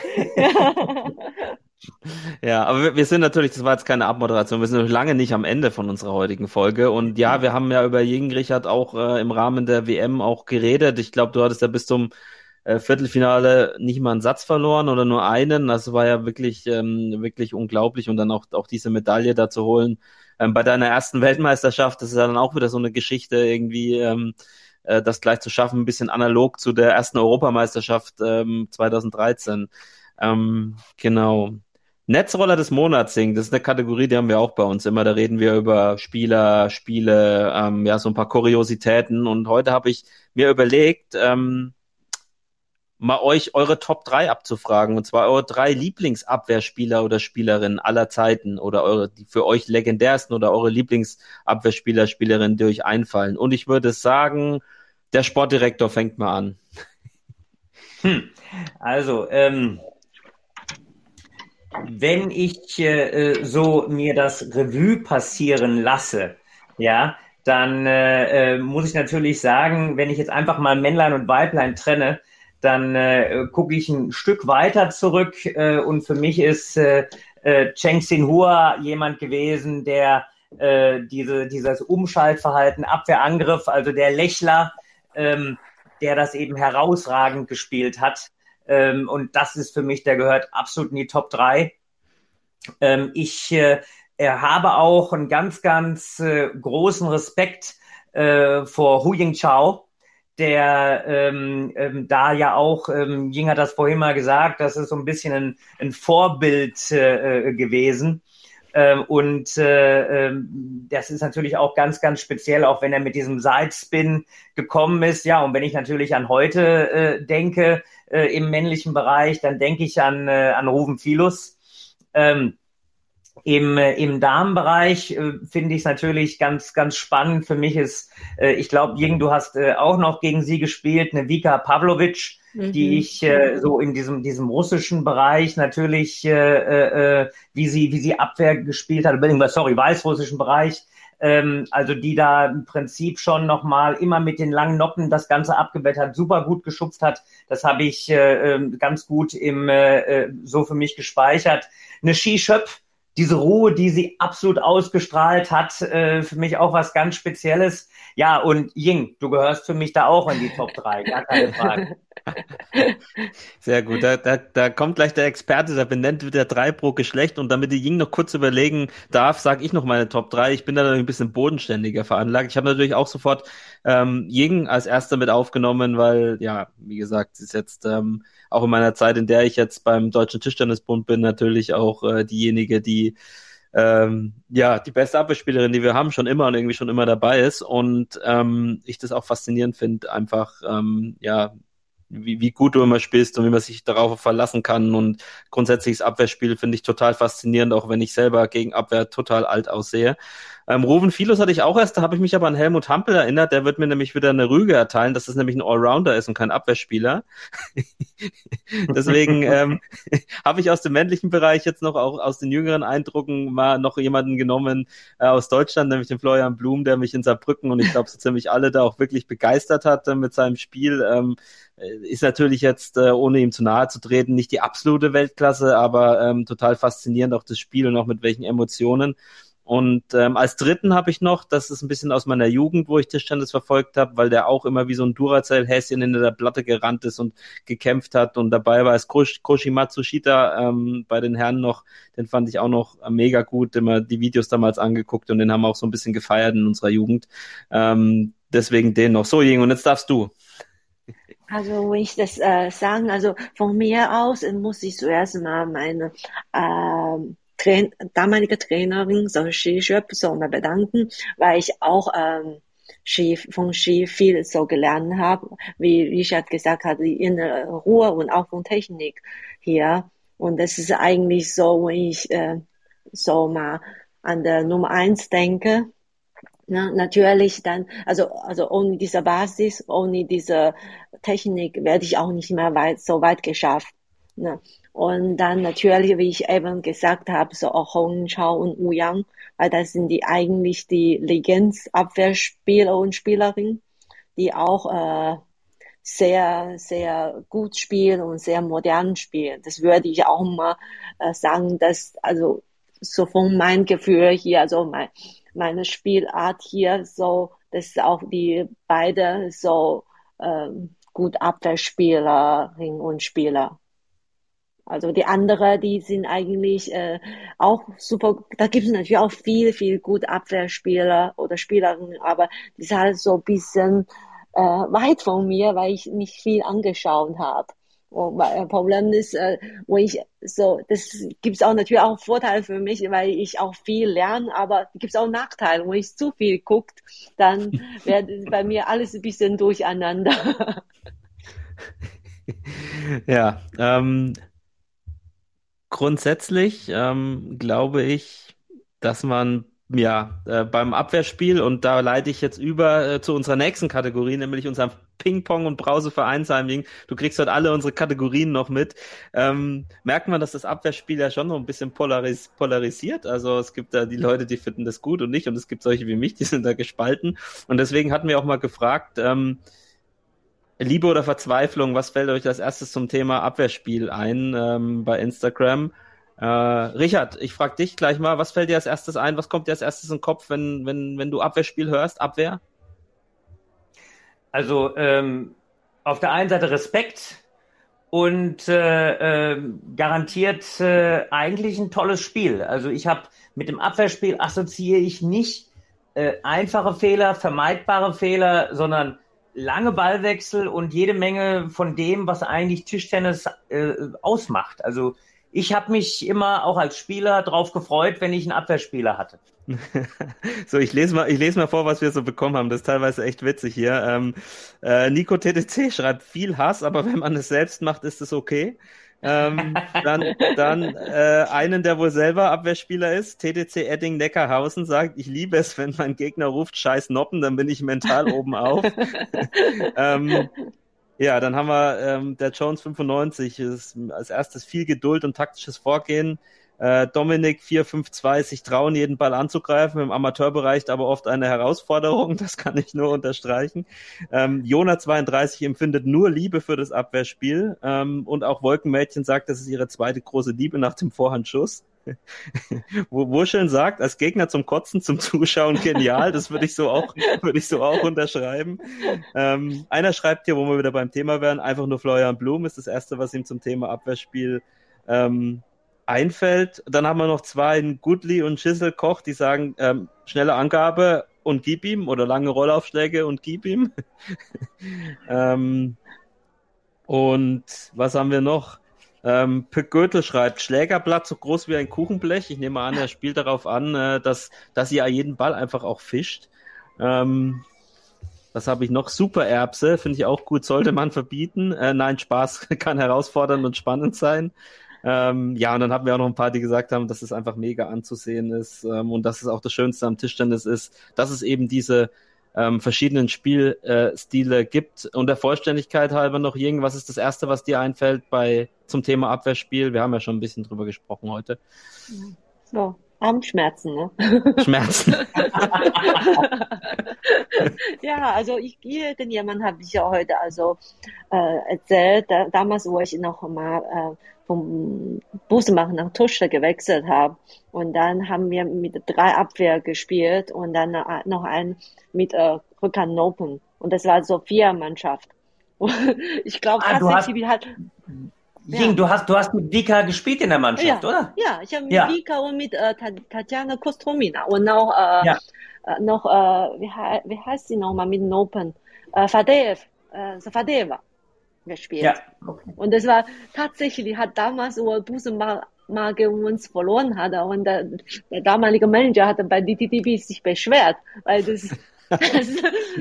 C: Ja, aber wir, sind natürlich, das war jetzt keine Abmoderation, wir sind noch lange nicht am Ende von unserer heutigen Folge. Und ja, wir haben ja über Jürgen Richard auch äh, im Rahmen der WM auch geredet. Ich glaube, du hattest ja bis zum äh, Viertelfinale nicht mal einen Satz verloren oder nur einen. Das war ja wirklich, ähm, wirklich unglaublich. Und dann auch, auch diese Medaille da zu holen. Ähm, bei deiner ersten Weltmeisterschaft, das ist ja dann auch wieder so eine Geschichte irgendwie, ähm, äh, das gleich zu schaffen, ein bisschen analog zu der ersten Europameisterschaft ähm, 2013. Ähm, genau. Netzroller des Monats singen, das ist eine Kategorie, die haben wir auch bei uns immer. Da reden wir über Spieler, Spiele, ähm, ja, so ein paar Kuriositäten. Und heute habe ich mir überlegt, ähm, mal euch eure Top 3 abzufragen. Und zwar eure drei Lieblingsabwehrspieler oder Spielerinnen aller Zeiten oder eure, die für euch legendärsten oder eure Lieblingsabwehrspieler, Spielerinnen, die euch einfallen. Und ich würde sagen, der Sportdirektor fängt mal an.
B: Hm. Also, ähm, wenn ich äh, so mir das Revue passieren lasse, ja, dann äh, äh, muss ich natürlich sagen, wenn ich jetzt einfach mal Männlein und Weiblein trenne, dann äh, gucke ich ein Stück weiter zurück äh, und für mich ist äh, äh, Cheng Xin-Hua jemand gewesen, der äh, diese, dieses Umschaltverhalten, Abwehrangriff, also der Lächler, ähm, der das eben herausragend gespielt hat. Ähm, und das ist für mich, der gehört absolut in die Top 3. Ähm, ich äh, habe auch einen ganz, ganz äh, großen Respekt äh, vor Hu Yingchao, der ähm, ähm, da ja auch, ähm, Ying hat das vorhin mal gesagt, das ist so ein bisschen ein, ein Vorbild äh, äh gewesen. Ähm, und äh, ähm, das ist natürlich auch ganz, ganz speziell, auch wenn er mit diesem Sidespin gekommen ist. Ja, und wenn ich natürlich an heute äh, denke äh, im männlichen Bereich, dann denke ich an, äh, an Ruven Filus. Ähm, im, äh, Im Damenbereich äh, finde ich es natürlich ganz, ganz spannend. Für mich ist, äh, ich glaube, Jing, du hast äh, auch noch gegen sie gespielt, eine Vika Pavlovic, mhm. die ich äh, so in diesem, diesem russischen Bereich natürlich, äh, äh, wie sie, wie sie Abwehr gespielt hat, sorry, weißrussischen Bereich, ähm, also die da im Prinzip schon nochmal immer mit den langen Noppen das Ganze abgewettert, super gut geschupft hat. Das habe ich äh, ähm, ganz gut im äh, äh, so für mich gespeichert. Eine Skischöpf, diese Ruhe, die sie absolut ausgestrahlt hat, äh, für mich auch was ganz Spezielles. Ja, und Ying, du gehörst für mich da auch in die Top 3, gar keine *laughs* Frage. *laughs*
C: Sehr gut, da, da, da kommt gleich der Experte, der benennt wieder drei pro Geschlecht und damit die Ying noch kurz überlegen darf, sage ich noch meine Top 3. Ich bin da ein bisschen bodenständiger veranlagt. Ich habe natürlich auch sofort ähm, Ying als erster mit aufgenommen, weil, ja, wie gesagt, sie ist jetzt ähm, auch in meiner Zeit, in der ich jetzt beim Deutschen Tischtennisbund bin, natürlich auch äh, diejenige, die ähm, ja, die beste Abwehrspielerin, die wir haben, schon immer und irgendwie schon immer dabei ist. Und ähm, ich das auch faszinierend finde, einfach, ähm, ja, wie, wie gut du immer spielst und wie man sich darauf verlassen kann. Und grundsätzliches Abwehrspiel finde ich total faszinierend, auch wenn ich selber gegen Abwehr total alt aussehe. Ähm, Ruven Philos hatte ich auch erst, da habe ich mich aber an Helmut Hampel erinnert, der wird mir nämlich wieder eine Rüge erteilen, dass das nämlich ein Allrounder ist und kein Abwehrspieler. *laughs* Deswegen *laughs* ähm, *laughs* habe ich aus dem männlichen Bereich jetzt noch auch aus den jüngeren Eindrucken mal noch jemanden genommen äh, aus Deutschland, nämlich den Florian Blum, der mich in Saarbrücken und ich glaube so ziemlich alle da auch wirklich begeistert hat äh, mit seinem Spiel. Ähm, äh, ist natürlich jetzt, äh, ohne ihm zu nahe zu treten, nicht die absolute Weltklasse, aber ähm, total faszinierend auch das Spiel und auch mit welchen Emotionen. Und ähm, als dritten habe ich noch, das ist ein bisschen aus meiner Jugend, wo ich Tischtennis verfolgt habe, weil der auch immer wie so ein Duracell-Häschen in der Platte gerannt ist und gekämpft hat. Und dabei war es Kosh Matsushita ähm, bei den Herren noch, den fand ich auch noch mega gut, immer die Videos damals angeguckt und den haben wir auch so ein bisschen gefeiert in unserer Jugend. Ähm, deswegen den noch. So, Jing, und jetzt darfst du.
A: Also wenn ich das äh, sagen, also von mir aus muss ich zuerst mal meine äh, Train damalige Trainerin, so Ski so mal bedanken, weil ich auch ähm, Ski, von Ski viel so gelernt habe, wie Richard gesagt hat, innere Ruhe und auch von Technik hier. Und das ist eigentlich so, wenn ich äh, so mal an der Nummer eins denke, Na, natürlich dann, also, also ohne diese Basis, ohne diese Technik werde ich auch nicht mehr weit, so weit geschafft. Ne? Und dann natürlich, wie ich eben gesagt habe, so auch Hong Chao und Wu Yang, weil das sind die eigentlich die Legends-Abwehrspieler und Spielerinnen, die auch äh, sehr, sehr gut spielen und sehr modern spielen. Das würde ich auch mal äh, sagen, dass, also so von meinem Gefühl hier, also mein, meine Spielart hier, so, dass auch die beide so ähm, gut Abwehrspielerinnen und Spieler. Also die andere, die sind eigentlich äh, auch super. Da gibt es natürlich auch viel, viel gut Abwehrspieler oder Spielerinnen, aber die sind halt so ein bisschen äh, weit von mir, weil ich nicht viel angeschaut habe. Und mein Problem ist, äh, wo ich so, das gibt's auch natürlich auch Vorteile für mich, weil ich auch viel lerne, aber gibt's auch Nachteile. Wenn ich zu viel guckt, dann *laughs* wird bei mir alles ein bisschen durcheinander. *laughs*
C: Ja, ähm, grundsätzlich ähm, glaube ich, dass man ja äh, beim Abwehrspiel und da leite ich jetzt über äh, zu unserer nächsten Kategorie, nämlich unserem Ping-Pong und Brause-Vereinsheiming. Du kriegst heute alle unsere Kategorien noch mit. Ähm, merkt man, dass das Abwehrspiel ja schon noch ein bisschen polaris polarisiert. Also es gibt da die Leute, die finden das gut und nicht und es gibt solche wie mich, die sind da gespalten. Und deswegen hatten wir auch mal gefragt, ähm, Liebe oder Verzweiflung, was fällt euch als erstes zum Thema Abwehrspiel ein ähm, bei Instagram? Äh, Richard, ich frage dich gleich mal, was fällt dir als erstes ein? Was kommt dir als erstes in den Kopf, wenn, wenn, wenn du Abwehrspiel hörst? Abwehr?
B: Also ähm, auf der einen Seite Respekt und äh, äh, garantiert äh, eigentlich ein tolles Spiel. Also ich habe mit dem Abwehrspiel assoziiere ich nicht äh, einfache Fehler, vermeidbare Fehler, sondern lange Ballwechsel und jede Menge von dem, was eigentlich Tischtennis äh, ausmacht. Also ich habe mich immer auch als Spieler drauf gefreut, wenn ich einen Abwehrspieler hatte. *laughs*
C: so, ich lese mal, ich lese mal vor, was wir so bekommen haben. Das ist teilweise echt witzig hier. Ähm, äh, Nico TTC schreibt viel Hass, aber wenn man es selbst macht, ist es okay. Ähm, dann dann äh, einen, der wohl selber Abwehrspieler ist, TTC Edding Neckarhausen sagt, ich liebe es, wenn mein Gegner ruft, scheiß Noppen, dann bin ich mental oben auf. *laughs* ähm, ja, dann haben wir ähm, der Jones 95, ist als erstes viel Geduld und taktisches Vorgehen. Äh, Dominik 452, sich trauen, jeden Ball anzugreifen, im Amateurbereich aber oft eine Herausforderung, *laughs* das kann ich nur unterstreichen. Ähm, Jona 32 empfindet nur Liebe für das Abwehrspiel ähm, und auch Wolkenmädchen sagt, das ist ihre zweite große Liebe nach dem Vorhandschuss. *laughs* Wurscheln sagt, als Gegner zum Kotzen, zum Zuschauen genial. Das würde ich so auch, *laughs* würde ich so auch unterschreiben. Ähm, einer schreibt hier, wo wir wieder beim Thema wären, einfach nur Florian Blum ist das erste, was ihm zum Thema Abwehrspiel ähm, einfällt. Dann haben wir noch zwei, Goodley und Schissel Koch, die sagen, ähm, schnelle Angabe und gib ihm oder lange Rollaufschläge und gib ihm. *laughs* ähm, und was haben wir noch? Ähm, Pück Goethe schreibt, Schlägerblatt so groß wie ein Kuchenblech. Ich nehme an, er spielt darauf an, äh, dass, dass ihr jeden Ball einfach auch fischt. Ähm, was habe ich noch? Supererbse, finde ich auch gut, sollte man verbieten. Äh, nein, Spaß *laughs* kann herausfordernd und spannend sein. Ähm, ja, und dann hatten wir auch noch ein paar, die gesagt haben, dass es einfach mega anzusehen ist ähm, und dass es auch das Schönste am Tischtennis ist, dass es eben diese ähm, verschiedenen Spielstile gibt. Und der Vollständigkeit halber noch, Jing, was ist das Erste, was dir einfällt bei zum Thema Abwehrspiel? Wir haben ja schon ein bisschen drüber gesprochen heute.
A: So, Armschmerzen, ne?
C: Schmerzen. *laughs*
A: ja, also ich irgendjemand habe ich ja heute also äh, erzählt, da, damals wo ich noch mal äh, vom Busmachen nach Tusche gewechselt habe und dann haben wir mit drei Abwehr gespielt und dann noch ein mit äh, Rückhand Open und das war so vier Mannschaft. *laughs* ich glaube
B: Ah, du hast-
A: tatsächlich hat
B: Jing,
A: Ja.
B: du hast, du hast mit Vika gespielt in der Mannschaft,
A: ja,
B: oder?
A: Ja, ich habe mit
B: Ja.
A: Vika und mit äh, Ta- Tatjana Kostromina und noch, äh,
B: Ja.
A: äh, noch äh, wie, wie heißt sie nochmal mit den Open? Äh, Fadeev, äh, Fadeva gespielt.
B: Ja. Okay.
A: Und das war tatsächlich, hat damals so Busen mal, mal gegen uns verloren hat und der, der damalige Manager hat bei DTTB sich beschwert, weil das, *laughs* das,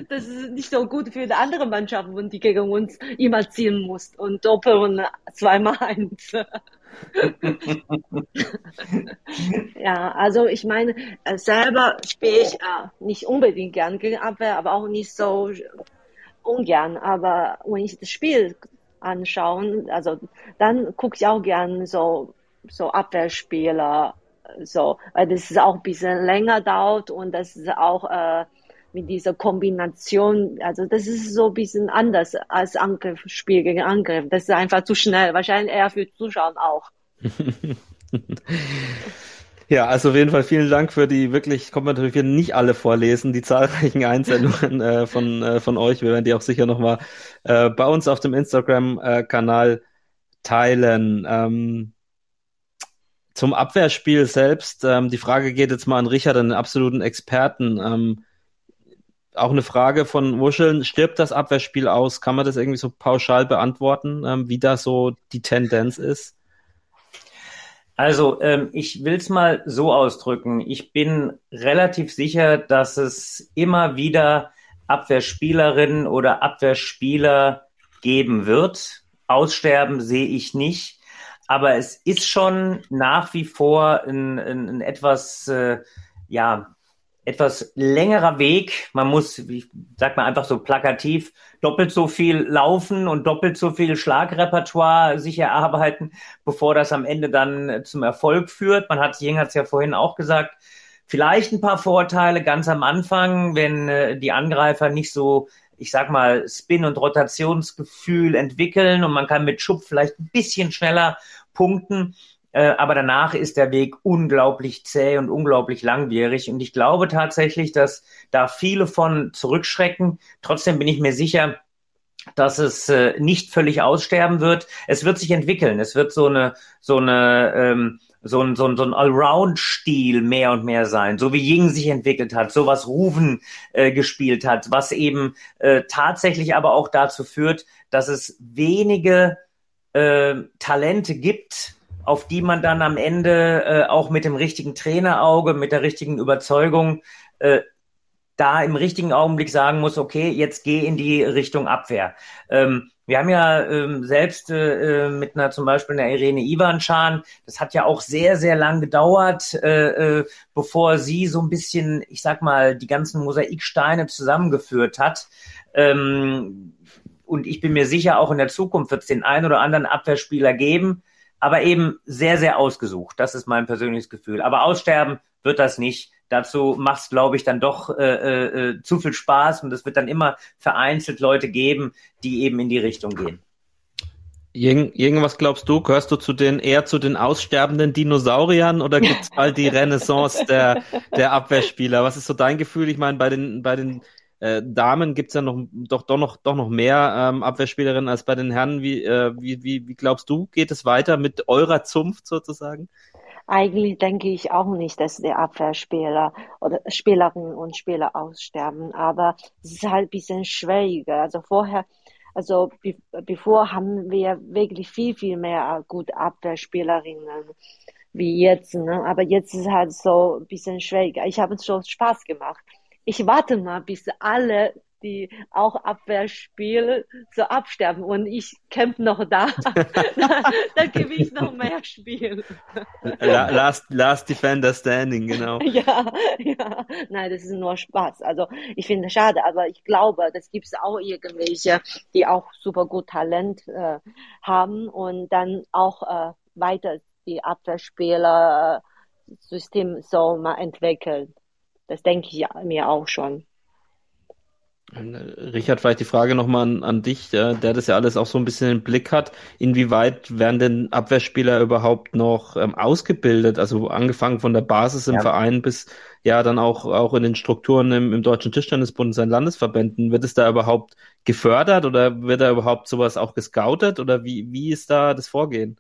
A: das ist nicht so gut für die andere Mannschaft, wenn die gegen uns immer ziehen muss und doppeln zweimal *laughs* eins. *laughs* Ja, also ich meine, äh, selber spiele ich äh, nicht unbedingt gern gegen Abwehr, aber auch nicht so ungern. Aber wenn ich das Spiel anschaue, also dann gucke ich auch gern so, so Abwehrspieler, so, weil das ist auch ein bisschen länger dauert und das ist auch äh, mit dieser Kombination, also das ist so ein bisschen anders als Angriffsspiel gegen Angriff. Das ist einfach zu schnell, wahrscheinlich eher für Zuschauer auch. *laughs*
C: Ja, also auf jeden Fall vielen Dank für die wirklich, kommt man natürlich nicht alle vorlesen, die zahlreichen *laughs* Einsendungen äh, von, äh, von euch. Wir werden die auch sicher nochmal äh, bei uns auf dem Instagram-Kanal teilen. Ähm, zum Abwehrspiel selbst, ähm, die Frage geht jetzt mal an Richard, einen absoluten Experten. Ähm, auch eine Frage von Wuscheln, stirbt das Abwehrspiel aus? Kann man das irgendwie so pauschal beantworten, ähm, wie da so die Tendenz ist?
B: Also, ähm, ich will es mal so ausdrücken. Ich bin relativ sicher, dass es immer wieder Abwehrspielerinnen oder Abwehrspieler geben wird. Aussterben sehe ich nicht. Aber es ist schon nach wie vor ein, ein, ein etwas, äh, ja, etwas längerer Weg. Man muss, ich sag mal einfach so plakativ, doppelt so viel laufen und doppelt so viel Schlagrepertoire sich erarbeiten, bevor das am Ende dann zum Erfolg führt. Man hat, Jing hat es ja vorhin auch gesagt, vielleicht ein paar Vorteile ganz am Anfang, wenn äh, die Angreifer nicht so, ich sag mal, Spin- und Rotationsgefühl entwickeln und man kann mit Schub vielleicht ein bisschen schneller punkten. Äh, aber danach ist der Weg unglaublich zäh und unglaublich langwierig. Und ich glaube tatsächlich, dass da viele von zurückschrecken. Trotzdem bin ich mir sicher, dass es äh, nicht völlig aussterben wird. Es wird sich entwickeln. Es wird so eine, so eine, ähm, so ein, so ein, so ein Allround-Stil mehr und mehr sein, so wie Ying sich entwickelt hat, so was Ruven äh, gespielt hat, was eben äh, tatsächlich aber auch dazu führt, dass es wenige äh, Talente gibt, auf die man dann am Ende äh, auch mit dem richtigen Trainerauge, mit der richtigen Überzeugung äh, da im richtigen Augenblick sagen muss, okay, jetzt geh in die Richtung Abwehr. Ähm, wir haben ja ähm, selbst äh, äh mit einer zum Beispiel einer Irene Ivanschan, das hat ja auch sehr, sehr lang gedauert, äh, äh, bevor sie so ein bisschen, ich sag mal, die ganzen Mosaiksteine zusammengeführt hat. Ähm, und ich bin mir sicher, auch in der Zukunft wird es den einen oder anderen Abwehrspieler geben, aber eben sehr, sehr ausgesucht. Das ist mein persönliches Gefühl. Aber aussterben wird das nicht. Dazu macht es, glaube ich, dann doch äh, äh, zu viel Spaß und es wird dann immer vereinzelt Leute geben, die eben in die Richtung gehen.
C: Irgend, irgendwas glaubst du? Gehörst du zu den eher zu den aussterbenden Dinosauriern oder gibt es *laughs* bald die Renaissance der, der Abwehrspieler? Was ist so dein Gefühl? Ich meine, bei den, bei den äh, Damen gibt's ja noch doch, doch noch doch noch mehr ähm, Abwehrspielerinnen als bei den Herren. Wie, äh, wie, wie, wie glaubst du, geht es weiter mit eurer Zunft sozusagen?
A: Eigentlich denke ich auch nicht, dass die Abwehrspieler oder Spielerinnen und Spieler aussterben, aber es ist halt ein bisschen schwieriger. Also vorher, also be bevor haben wir wirklich viel, viel mehr gute Abwehrspielerinnen wie jetzt, ne? Aber jetzt ist es halt so ein bisschen schwieriger. Ich habe es schon Spaß gemacht ich warte mal, bis alle, die auch Abwehr spielen, so absterben und ich kämpfe noch da. *laughs* da, da gebe ich noch mehr Spiel.
C: Last, last Defender Standing, genau. *laughs*
A: Ja, ja. Nein, das ist nur Spaß. Also ich finde es schade, aber ich glaube, das gibt es auch irgendwelche, die auch super gut Talent äh, haben und dann auch äh, weiter die Abwehrspieler äh, System so mal entwickeln. Das denke ich mir auch schon.
C: Richard, vielleicht die Frage nochmal an, an dich, der das ja alles auch so ein bisschen im Blick hat. Inwieweit werden denn Abwehrspieler überhaupt noch ähm, ausgebildet? Also angefangen von der Basis im ja. Verein bis ja dann auch, auch in den Strukturen im, im Deutschen Tischtennisbund und seinen Landesverbänden. Wird es da überhaupt gefördert oder wird da überhaupt sowas auch gescoutet oder wie, wie ist da das Vorgehen?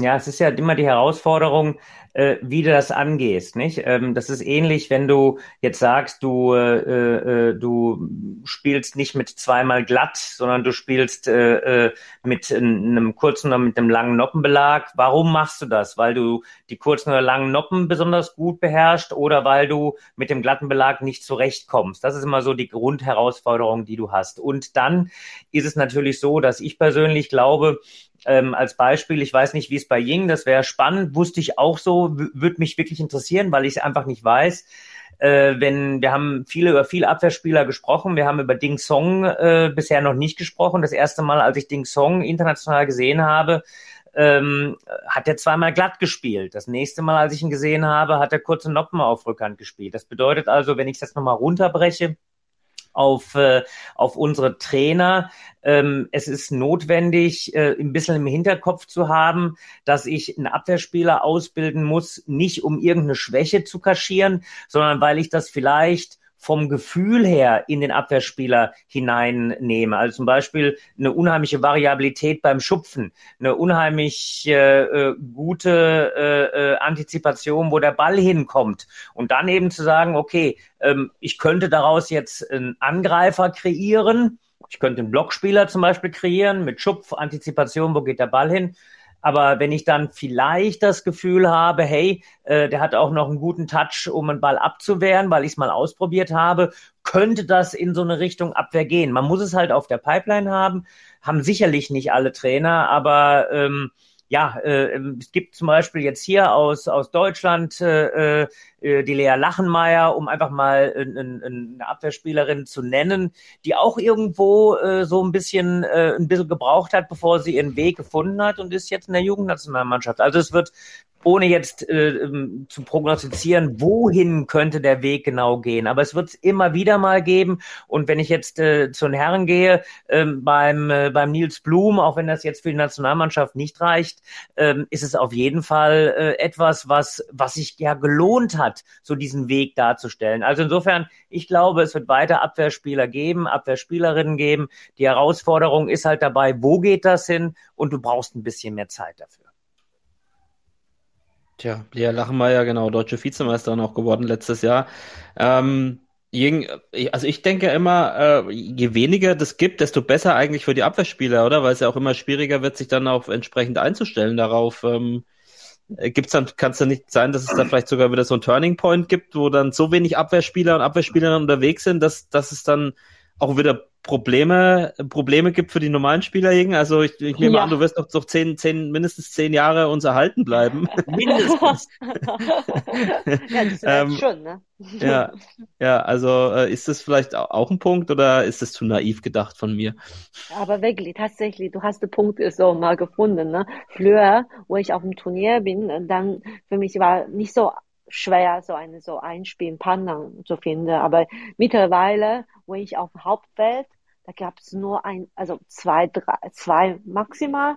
B: Ja, es ist ja immer die Herausforderung, äh, wie du das angehst, nicht? Ähm, das ist ähnlich, wenn du jetzt sagst, du äh, äh, du spielst nicht mit zweimal glatt, sondern du spielst äh, äh, mit einem kurzen oder mit einem langen Noppenbelag. Warum machst du das? Weil du die kurzen oder langen Noppen besonders gut beherrschst oder weil du mit dem glatten Belag nicht zurechtkommst? Das ist immer so die Grundherausforderung, die du hast. Und dann ist es natürlich so, dass ich persönlich glaube, Ähm, als Beispiel, ich weiß nicht, wie es bei Ying, das wäre spannend, wusste ich auch so, würde mich wirklich interessieren, weil ich es einfach nicht weiß. Äh, wenn wir haben viele über viele Abwehrspieler gesprochen, wir haben über Ding Song äh, bisher noch nicht gesprochen. Das erste Mal, als ich Ding Song international gesehen habe, ähm, hat er zweimal glatt gespielt. Das nächste Mal, als ich ihn gesehen habe, hat er kurze Noppen auf Rückhand gespielt. Das bedeutet also, wenn ich das nochmal runterbreche, auf, äh, auf unsere Trainer. Ähm, es ist notwendig, äh, ein bisschen im Hinterkopf zu haben, dass ich einen Abwehrspieler ausbilden muss, nicht um irgendeine Schwäche zu kaschieren, sondern weil ich das vielleicht vom Gefühl her in den Abwehrspieler hineinnehme. Also zum Beispiel eine unheimliche Variabilität beim Schupfen, eine unheimlich äh, gute äh, äh, Antizipation, wo der Ball hinkommt. Und dann eben zu sagen, okay, ähm, ich könnte daraus jetzt einen Angreifer kreieren. Ich könnte einen Blockspieler zum Beispiel kreieren mit Schupf, Antizipation, wo geht der Ball hin? Aber wenn ich dann vielleicht das Gefühl habe, hey, äh, der hat auch noch einen guten Touch, um einen Ball abzuwehren, weil ich es mal ausprobiert habe, könnte das in so eine Richtung Abwehr gehen. Man muss es halt auf der Pipeline haben, haben sicherlich nicht alle Trainer, aber ähm, ja, äh, es gibt zum Beispiel jetzt hier aus, aus Deutschland äh, äh, die Lea Lachenmeier, um einfach mal eine Abwehrspielerin zu nennen, die auch irgendwo äh, so ein bisschen, äh, ein bisschen gebraucht hat, bevor sie ihren Weg gefunden hat und ist jetzt in der Jugendnationalmannschaft. Also es wird ohne jetzt äh, ähm, zu prognostizieren, wohin könnte der Weg genau gehen. Aber es wird es immer wieder mal geben. Und wenn ich jetzt äh, zu den Herren gehe, äh, beim, äh, beim Nils Blum, auch wenn das jetzt für die Nationalmannschaft nicht reicht, äh, ist es auf jeden Fall äh, etwas, was, was sich ja gelohnt hat, so diesen Weg darzustellen. Also insofern, ich glaube, es wird weiter Abwehrspieler geben, Abwehrspielerinnen geben. Die Herausforderung ist halt dabei, wo geht das hin? Und du brauchst ein bisschen mehr Zeit dafür.
C: Tja, Lea Lachenmeier, genau, deutsche Vizemeisterin auch geworden letztes Jahr. Ähm, also ich denke immer, äh, je weniger das gibt, desto besser eigentlich für die Abwehrspieler, oder? Weil es ja auch immer schwieriger wird, sich dann auch entsprechend einzustellen darauf. Ähm, äh, gibt's dann, kann es dann nicht sein, dass es da vielleicht sogar wieder so ein Turning Point gibt, wo dann so wenig Abwehrspieler und Abwehrspielerinnen unterwegs sind, dass, dass es dann auch wieder Probleme, Probleme gibt für die normalen Spieler, Jürgen? Also ich, ich nehme ja. an, du wirst noch, noch zehn, zehn, mindestens zehn Jahre uns erhalten bleiben. *laughs*
B: Mindestens. *laughs*
A: ja, das ähm, schon, ne?
C: ja, ja, also äh, ist das vielleicht auch ein Punkt oder ist das zu naiv gedacht von mir?
A: Aber wirklich, tatsächlich, du hast den Punkt so mal gefunden. Ne? Früher, wo ich auf dem Turnier bin, dann für mich war nicht so schwer, so eine so Einspielpartner zu finden. Aber mittlerweile, wo ich auf Hauptfeld, da gab es nur ein, also zwei, drei, zwei maximal,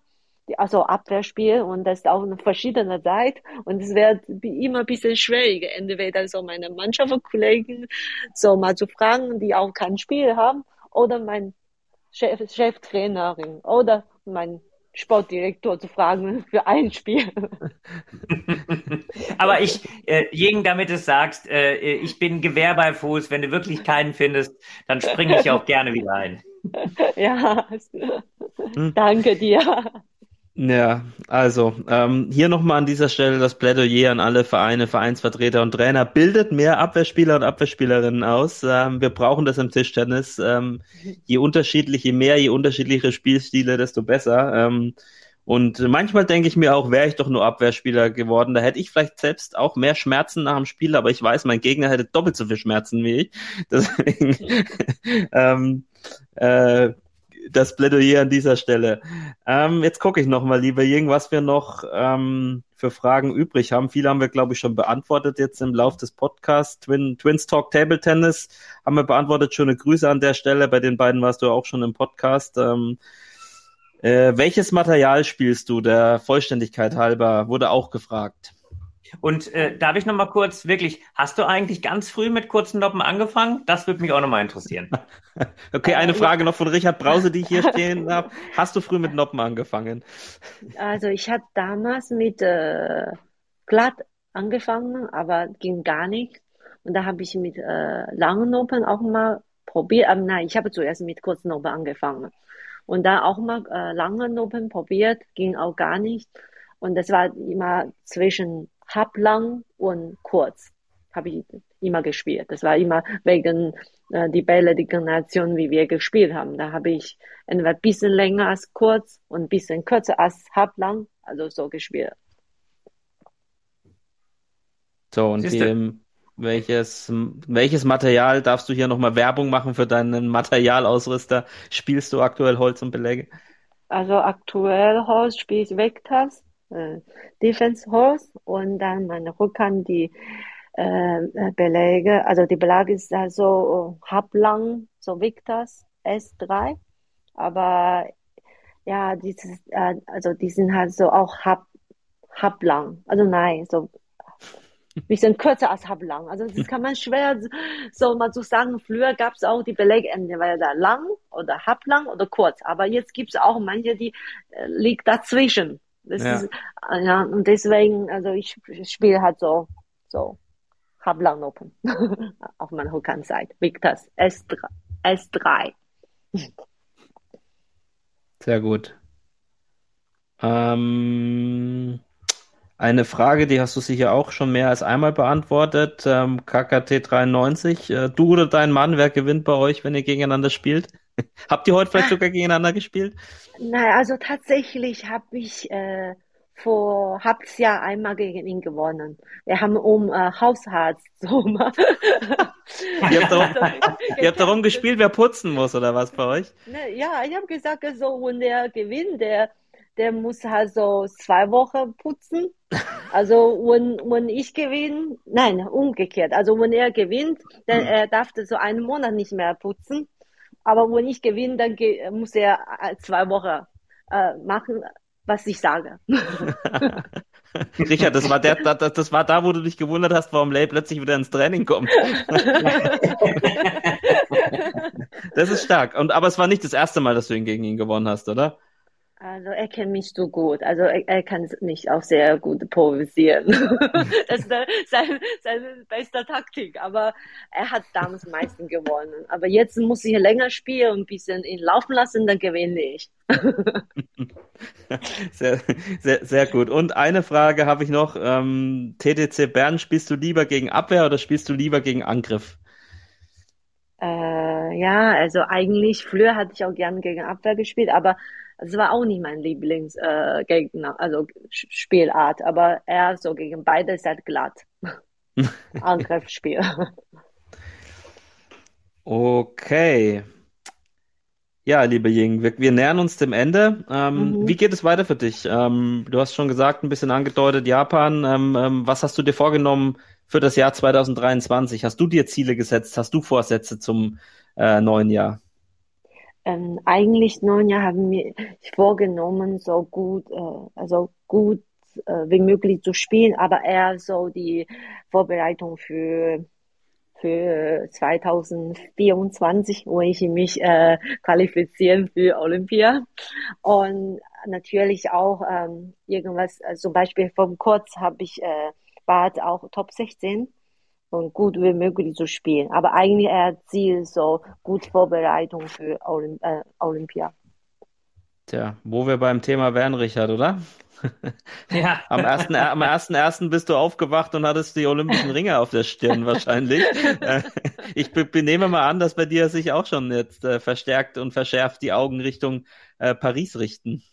A: also Abwehrspiel und das ist auch eine verschiedene Zeit und es wird immer ein bisschen schwieriger, entweder so meine Mannschaftskollegen so mal zu fragen, die auch kein Spiel haben oder mein Chef, Cheftrainerin oder mein Sportdirektor zu fragen für ein Spiel. *laughs*
B: Aber ich, äh, Jing, damit du es sagst, äh, ich bin Gewehr bei Fuß. Wenn du wirklich keinen findest, dann springe ich auch gerne wieder ein. *laughs*
A: Ja, hm. danke dir.
C: Ja, also ähm, hier nochmal an dieser Stelle das Plädoyer an alle Vereine, Vereinsvertreter und Trainer. Bildet mehr Abwehrspieler und Abwehrspielerinnen aus. Ähm, wir brauchen das im Tischtennis. Ähm, je unterschiedlich, je mehr, je unterschiedlichere Spielstile, desto besser. Ähm, und manchmal denke ich mir auch, wäre ich doch nur Abwehrspieler geworden, da hätte ich vielleicht selbst auch mehr Schmerzen nach dem Spiel, aber ich weiß, mein Gegner hätte doppelt so viel Schmerzen wie ich. *laughs* Deswegen *laughs* ähm, äh, das Plädoyer an dieser Stelle. Ähm, jetzt gucke ich nochmal, lieber Jing, was wir noch ähm, für Fragen übrig haben. Viele haben wir, glaube ich, schon beantwortet jetzt im Lauf des Podcasts. Twin, Twins Talk Table Tennis haben wir beantwortet. Schöne Grüße an der Stelle. Bei den beiden warst du auch schon im Podcast. Ähm, äh, welches Material spielst du, der Vollständigkeit halber, wurde auch gefragt.
B: Und äh, darf ich noch mal kurz, wirklich, hast du eigentlich ganz früh mit kurzen Noppen angefangen? Das würde mich auch noch mal interessieren. *laughs*
C: okay, eine Frage noch von Richard Brause, die ich hier *laughs* stehen habe. Hast du früh mit Noppen angefangen?
A: Also ich hatte damals mit äh, glatt angefangen, aber ging gar nicht. Und da habe ich mit äh, langen Noppen auch mal probiert. Aber nein, ich habe zuerst mit kurzen Noppen angefangen. Und dann auch mal äh, lange Noppen probiert, ging auch gar nicht. Und das war immer zwischen halblang und kurz. Habe ich immer gespielt. Das war immer wegen äh, die Bälle, die Kombination, wie wir gespielt haben. Da habe ich entweder ein bisschen länger als kurz und ein bisschen kürzer als halblang, also so gespielt.
C: So, und hier, welches, welches Material darfst du hier nochmal Werbung machen für deinen Materialausrüster? Spielst du aktuell Holz und Beläge?
A: Also aktuell Horse spiele ich Vectors, äh, Defense Horse und dann meine Rückhand die äh, äh, Beläge, also die Beläge ist also äh, halblang, so Victors S3, aber ja, dieses, äh, also die sind halt so auch halb, halblang, also nein, so bisschen kürzer als halblang. Also das kann man schwer so mal so sagen. Früher gab es auch die Beläge entweder lang oder halblang oder kurz. Aber jetzt gibt es auch manche, die äh, liegt dazwischen. Das
C: Ja.
A: ist, äh, ja, und deswegen, also ich, spiele halt so, so halblang Open *laughs* auf meiner Rückhandseite. Victors S3, S3.
C: Sehr gut. Ähm, eine Frage, die hast du sicher auch schon mehr als einmal beantwortet. Ähm, KKT 93, äh, du oder dein Mann, wer gewinnt bei euch, wenn ihr gegeneinander spielt? *laughs* Habt ihr heute vielleicht sogar gegeneinander gespielt?
A: Nein, also tatsächlich habe ich äh, vor halbes Jahr einmal gegen ihn gewonnen. Wir haben um äh, Haushaltssumme. *laughs*
C: Ihr habt darum, *laughs* ihr habt darum gespielt, wer putzen muss, oder was bei euch?
A: Ne, ja, ich habe gesagt, so, wenn der gewinnt, der, der muss halt so zwei Wochen putzen. Also, wenn, wenn ich gewinne, nein, umgekehrt. Also, wenn er gewinnt, dann er darf so einen Monat nicht mehr putzen. Aber wenn ich gewinne, dann ge muss er äh, zwei Wochen äh, machen, was ich sage. *laughs*
C: Richard, das war der, das, das war da, wo du dich gewundert hast, warum Lay plötzlich wieder ins Training kommt. *laughs* Das ist stark. Und, aber es war nicht das erste Mal, dass du ihn gegen ihn gewonnen hast, oder?
A: Also er kennt mich so gut. Also er, er kann mich auch sehr gut improvisieren. *laughs* das ist der, sein, seine beste Taktik. Aber er hat damals meistens gewonnen. Aber jetzt muss ich länger spielen und ein bisschen ihn laufen lassen, dann gewinne ich. *laughs*
C: Sehr, sehr, sehr gut. Und eine Frage habe ich noch. Ähm, TTC Bern, spielst du lieber gegen Abwehr oder spielst du lieber gegen Angriff?
A: Äh, ja, also eigentlich früher hatte ich auch gerne gegen Abwehr gespielt, aber es war auch nicht mein Lieblingsgegner, äh, also Spielart. Aber er so gegen beide ist halt glatt. *laughs* Angriffsspiel.
C: Okay. Ja, liebe Ying, wir, wir nähern uns dem Ende. Ähm,
A: Mhm.
C: Wie geht es weiter für dich? Ähm, du hast schon gesagt, ein bisschen angedeutet, Japan. Ähm, ähm, was hast du dir vorgenommen für das Jahr 2023? Hast du dir Ziele gesetzt? Hast du Vorsätze zum äh, neuen Jahr?
A: Ähm, eigentlich neun Jahre haben wir vorgenommen, so gut, äh, also gut äh, wie möglich zu spielen, aber eher so die Vorbereitung für für 2024, wo ich mich äh, qualifizieren für Olympia. Und natürlich auch ähm, irgendwas, äh, zum Beispiel vom Kurz habe ich äh, war auch Top 16 und gut wie möglich zu spielen. Aber eigentlich eher Ziel so gut Vorbereitung für Olymp äh, Olympia.
C: Tja, wo wir beim Thema wären, Richard, oder? *laughs*
B: Ja.
C: Am ersten, am ersten, ersten bist du aufgewacht und hattest die olympischen Ringe auf der Stirn wahrscheinlich. Äh, Ich benehme mal an, dass bei dir sich auch schon jetzt äh, verstärkt und verschärft die Augen Richtung äh, Paris richten.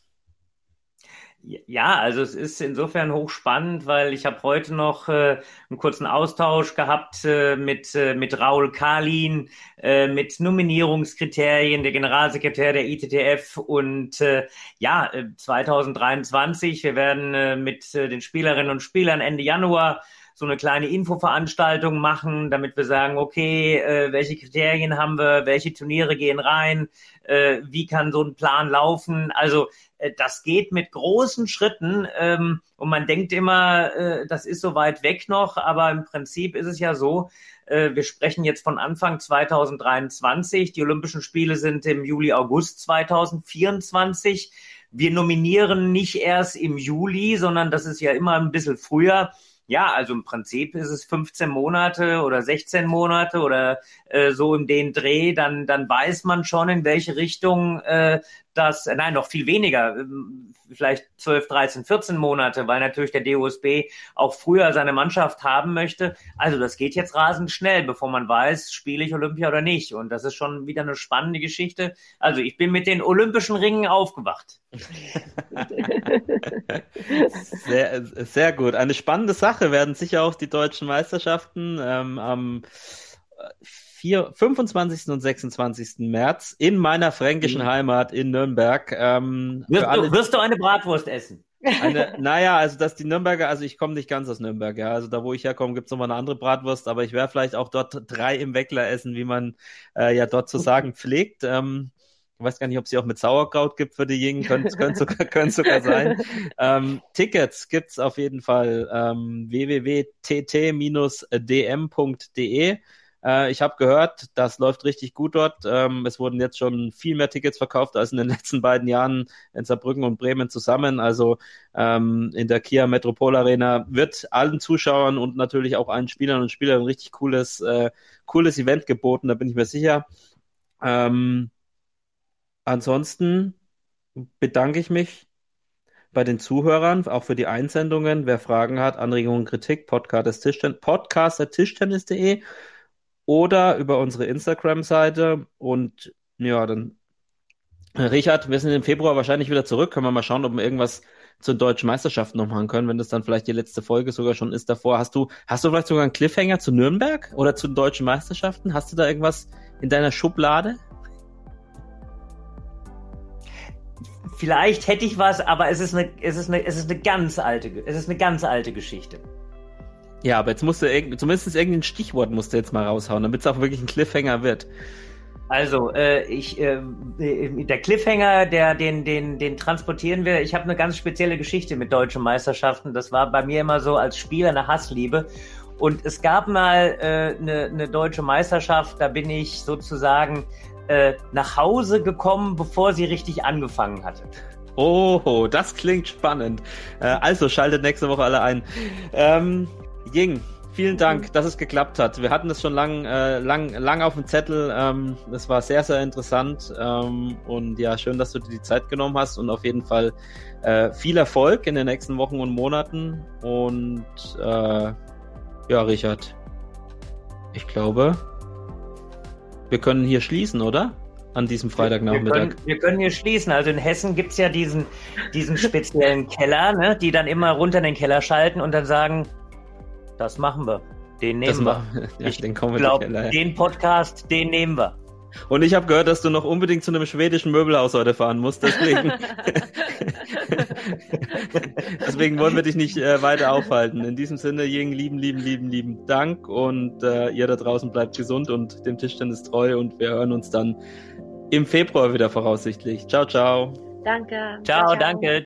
B: Ja, also es ist insofern hochspannend, weil ich habe heute noch äh, einen kurzen Austausch gehabt äh, mit, äh, mit Raul Kalin, äh, mit Nominierungskriterien, der Generalsekretär der ITTF und äh, ja, äh, 2023, wir werden äh, mit äh, den Spielerinnen und Spielern Ende Januar so eine kleine Infoveranstaltung machen, damit wir sagen, okay, äh, welche Kriterien haben wir, welche Turniere gehen rein, äh, wie kann so ein Plan laufen. Also äh, das geht mit großen Schritten ähm, und man denkt immer, äh, das ist so weit weg noch, aber im Prinzip ist es ja so, äh, wir sprechen jetzt von Anfang 2023, die Olympischen Spiele sind im Juli, August 2024. Wir nominieren nicht erst im Juli, sondern das ist ja immer ein bisschen früher. Ja, also im Prinzip ist es 15 Monate oder 16 Monate oder äh, so in den Dreh, dann, dann weiß man schon, in welche Richtung äh, das, äh, nein, noch viel weniger, ähm, vielleicht 12, 13, 14 Monate, weil natürlich der DOSB auch früher seine Mannschaft haben möchte. Also das geht jetzt rasend schnell, bevor man weiß, spiele ich Olympia oder nicht. Und das ist schon wieder eine spannende Geschichte. Also ich bin mit den Olympischen Ringen aufgewacht. *laughs*
C: Sehr, sehr gut. Eine spannende Sache werden sicher auch die deutschen Meisterschaften ähm, am 4, 25. und 26. März in meiner fränkischen
B: Mhm.
C: Heimat in Nürnberg. Ähm,
B: Wirst,
C: alle,
B: du, wirst du eine Bratwurst essen?
C: eine, naja, also dass die Nürnberger, also ich komme nicht ganz aus Nürnberg, ja. Also da, wo ich herkomme, gibt's noch mal eine andere Bratwurst, aber ich werde vielleicht auch dort drei im Weckler essen, wie man äh, ja dort zu sagen *laughs* pflegt. Ähm, ich weiß gar nicht, ob es sie auch mit Sauerkraut gibt für diejenigen, könnte könnt sogar, *laughs* könnte sogar sein. Ähm, Tickets gibt's auf jeden Fall ähm, www.tt-dm.de. Äh, ich habe gehört, das läuft richtig gut dort. Ähm, es wurden jetzt schon viel mehr Tickets verkauft als in den *laughs* letzten beiden Jahren in Saarbrücken und Bremen zusammen. Also ähm, in der Kia Metropol Arena wird allen Zuschauern und natürlich auch allen Spielern und Spielern ein richtig cooles, äh, cooles Event geboten, da bin ich mir sicher. Ähm, ansonsten bedanke ich mich bei den Zuhörern, auch für die Einsendungen. Wer Fragen hat, Anregungen, Kritik, Podcast Tischten podcast.tischtennis.de oder über unsere Instagram-Seite. Und ja, dann, Richard, wir sind im Februar wahrscheinlich wieder zurück. Können wir mal schauen, ob wir irgendwas zu den deutschen Meisterschaften noch machen können, wenn das dann vielleicht die letzte Folge sogar schon ist davor. Hast du, hast du vielleicht sogar einen Cliffhanger zu Nürnberg oder zu den deutschen Meisterschaften? Hast du da irgendwas in deiner Schublade?
B: Vielleicht hätte ich was, aber es ist eine, es ist eine, es ist eine ganz alte, es ist eine ganz alte Geschichte.
C: Ja, aber jetzt musst du irg- zumindest irgendein Stichwort musst du jetzt mal raushauen, damit es auch wirklich ein Cliffhanger wird.
B: Also, äh, ich, äh, der Cliffhanger, der, den, den, den transportieren wir. Ich habe eine ganz spezielle Geschichte mit deutschen Meisterschaften. Das war bei mir immer so als Spieler eine Hassliebe. Und es gab mal äh, eine, eine deutsche Meisterschaft, da bin ich sozusagen äh, nach Hause gekommen, bevor sie richtig angefangen hatte.
C: Oh, das klingt spannend. Äh, also schaltet nächste Woche alle ein. Ähm, Ying, vielen Dank, dass es geklappt hat. Wir hatten es schon lang, äh, lang, lang auf dem Zettel. Ähm, es war sehr, sehr interessant. Ähm, und ja, schön, dass du dir die Zeit genommen hast und auf jeden Fall äh, viel Erfolg in den nächsten Wochen und Monaten. Und äh, ja, Richard, ich glaube, wir können hier schließen, oder? An diesem
B: Wir
C: Freitagnachmittag.
B: können, wir können hier schließen. Also in Hessen gibt's ja diesen, diesen speziellen Keller, ne, die dann immer runter in den Keller schalten und dann sagen, das machen wir. Den nehmen wir.
C: ja,
B: Ich
C: den kommen wir
B: glaube, den Podcast, den nehmen wir.
C: Und ich habe gehört, dass du noch unbedingt zu einem schwedischen Möbelhaus heute fahren musst. Deswegen, *laughs* deswegen wollen wir dich nicht äh, weiter aufhalten. In diesem Sinne, Jing, lieben, lieben, lieben, lieben Dank. Und äh, ihr da draußen bleibt gesund und dem Tischtennis treu. Und wir hören uns dann im Februar wieder voraussichtlich. Ciao, ciao.
A: Danke.
B: Ciao, danke.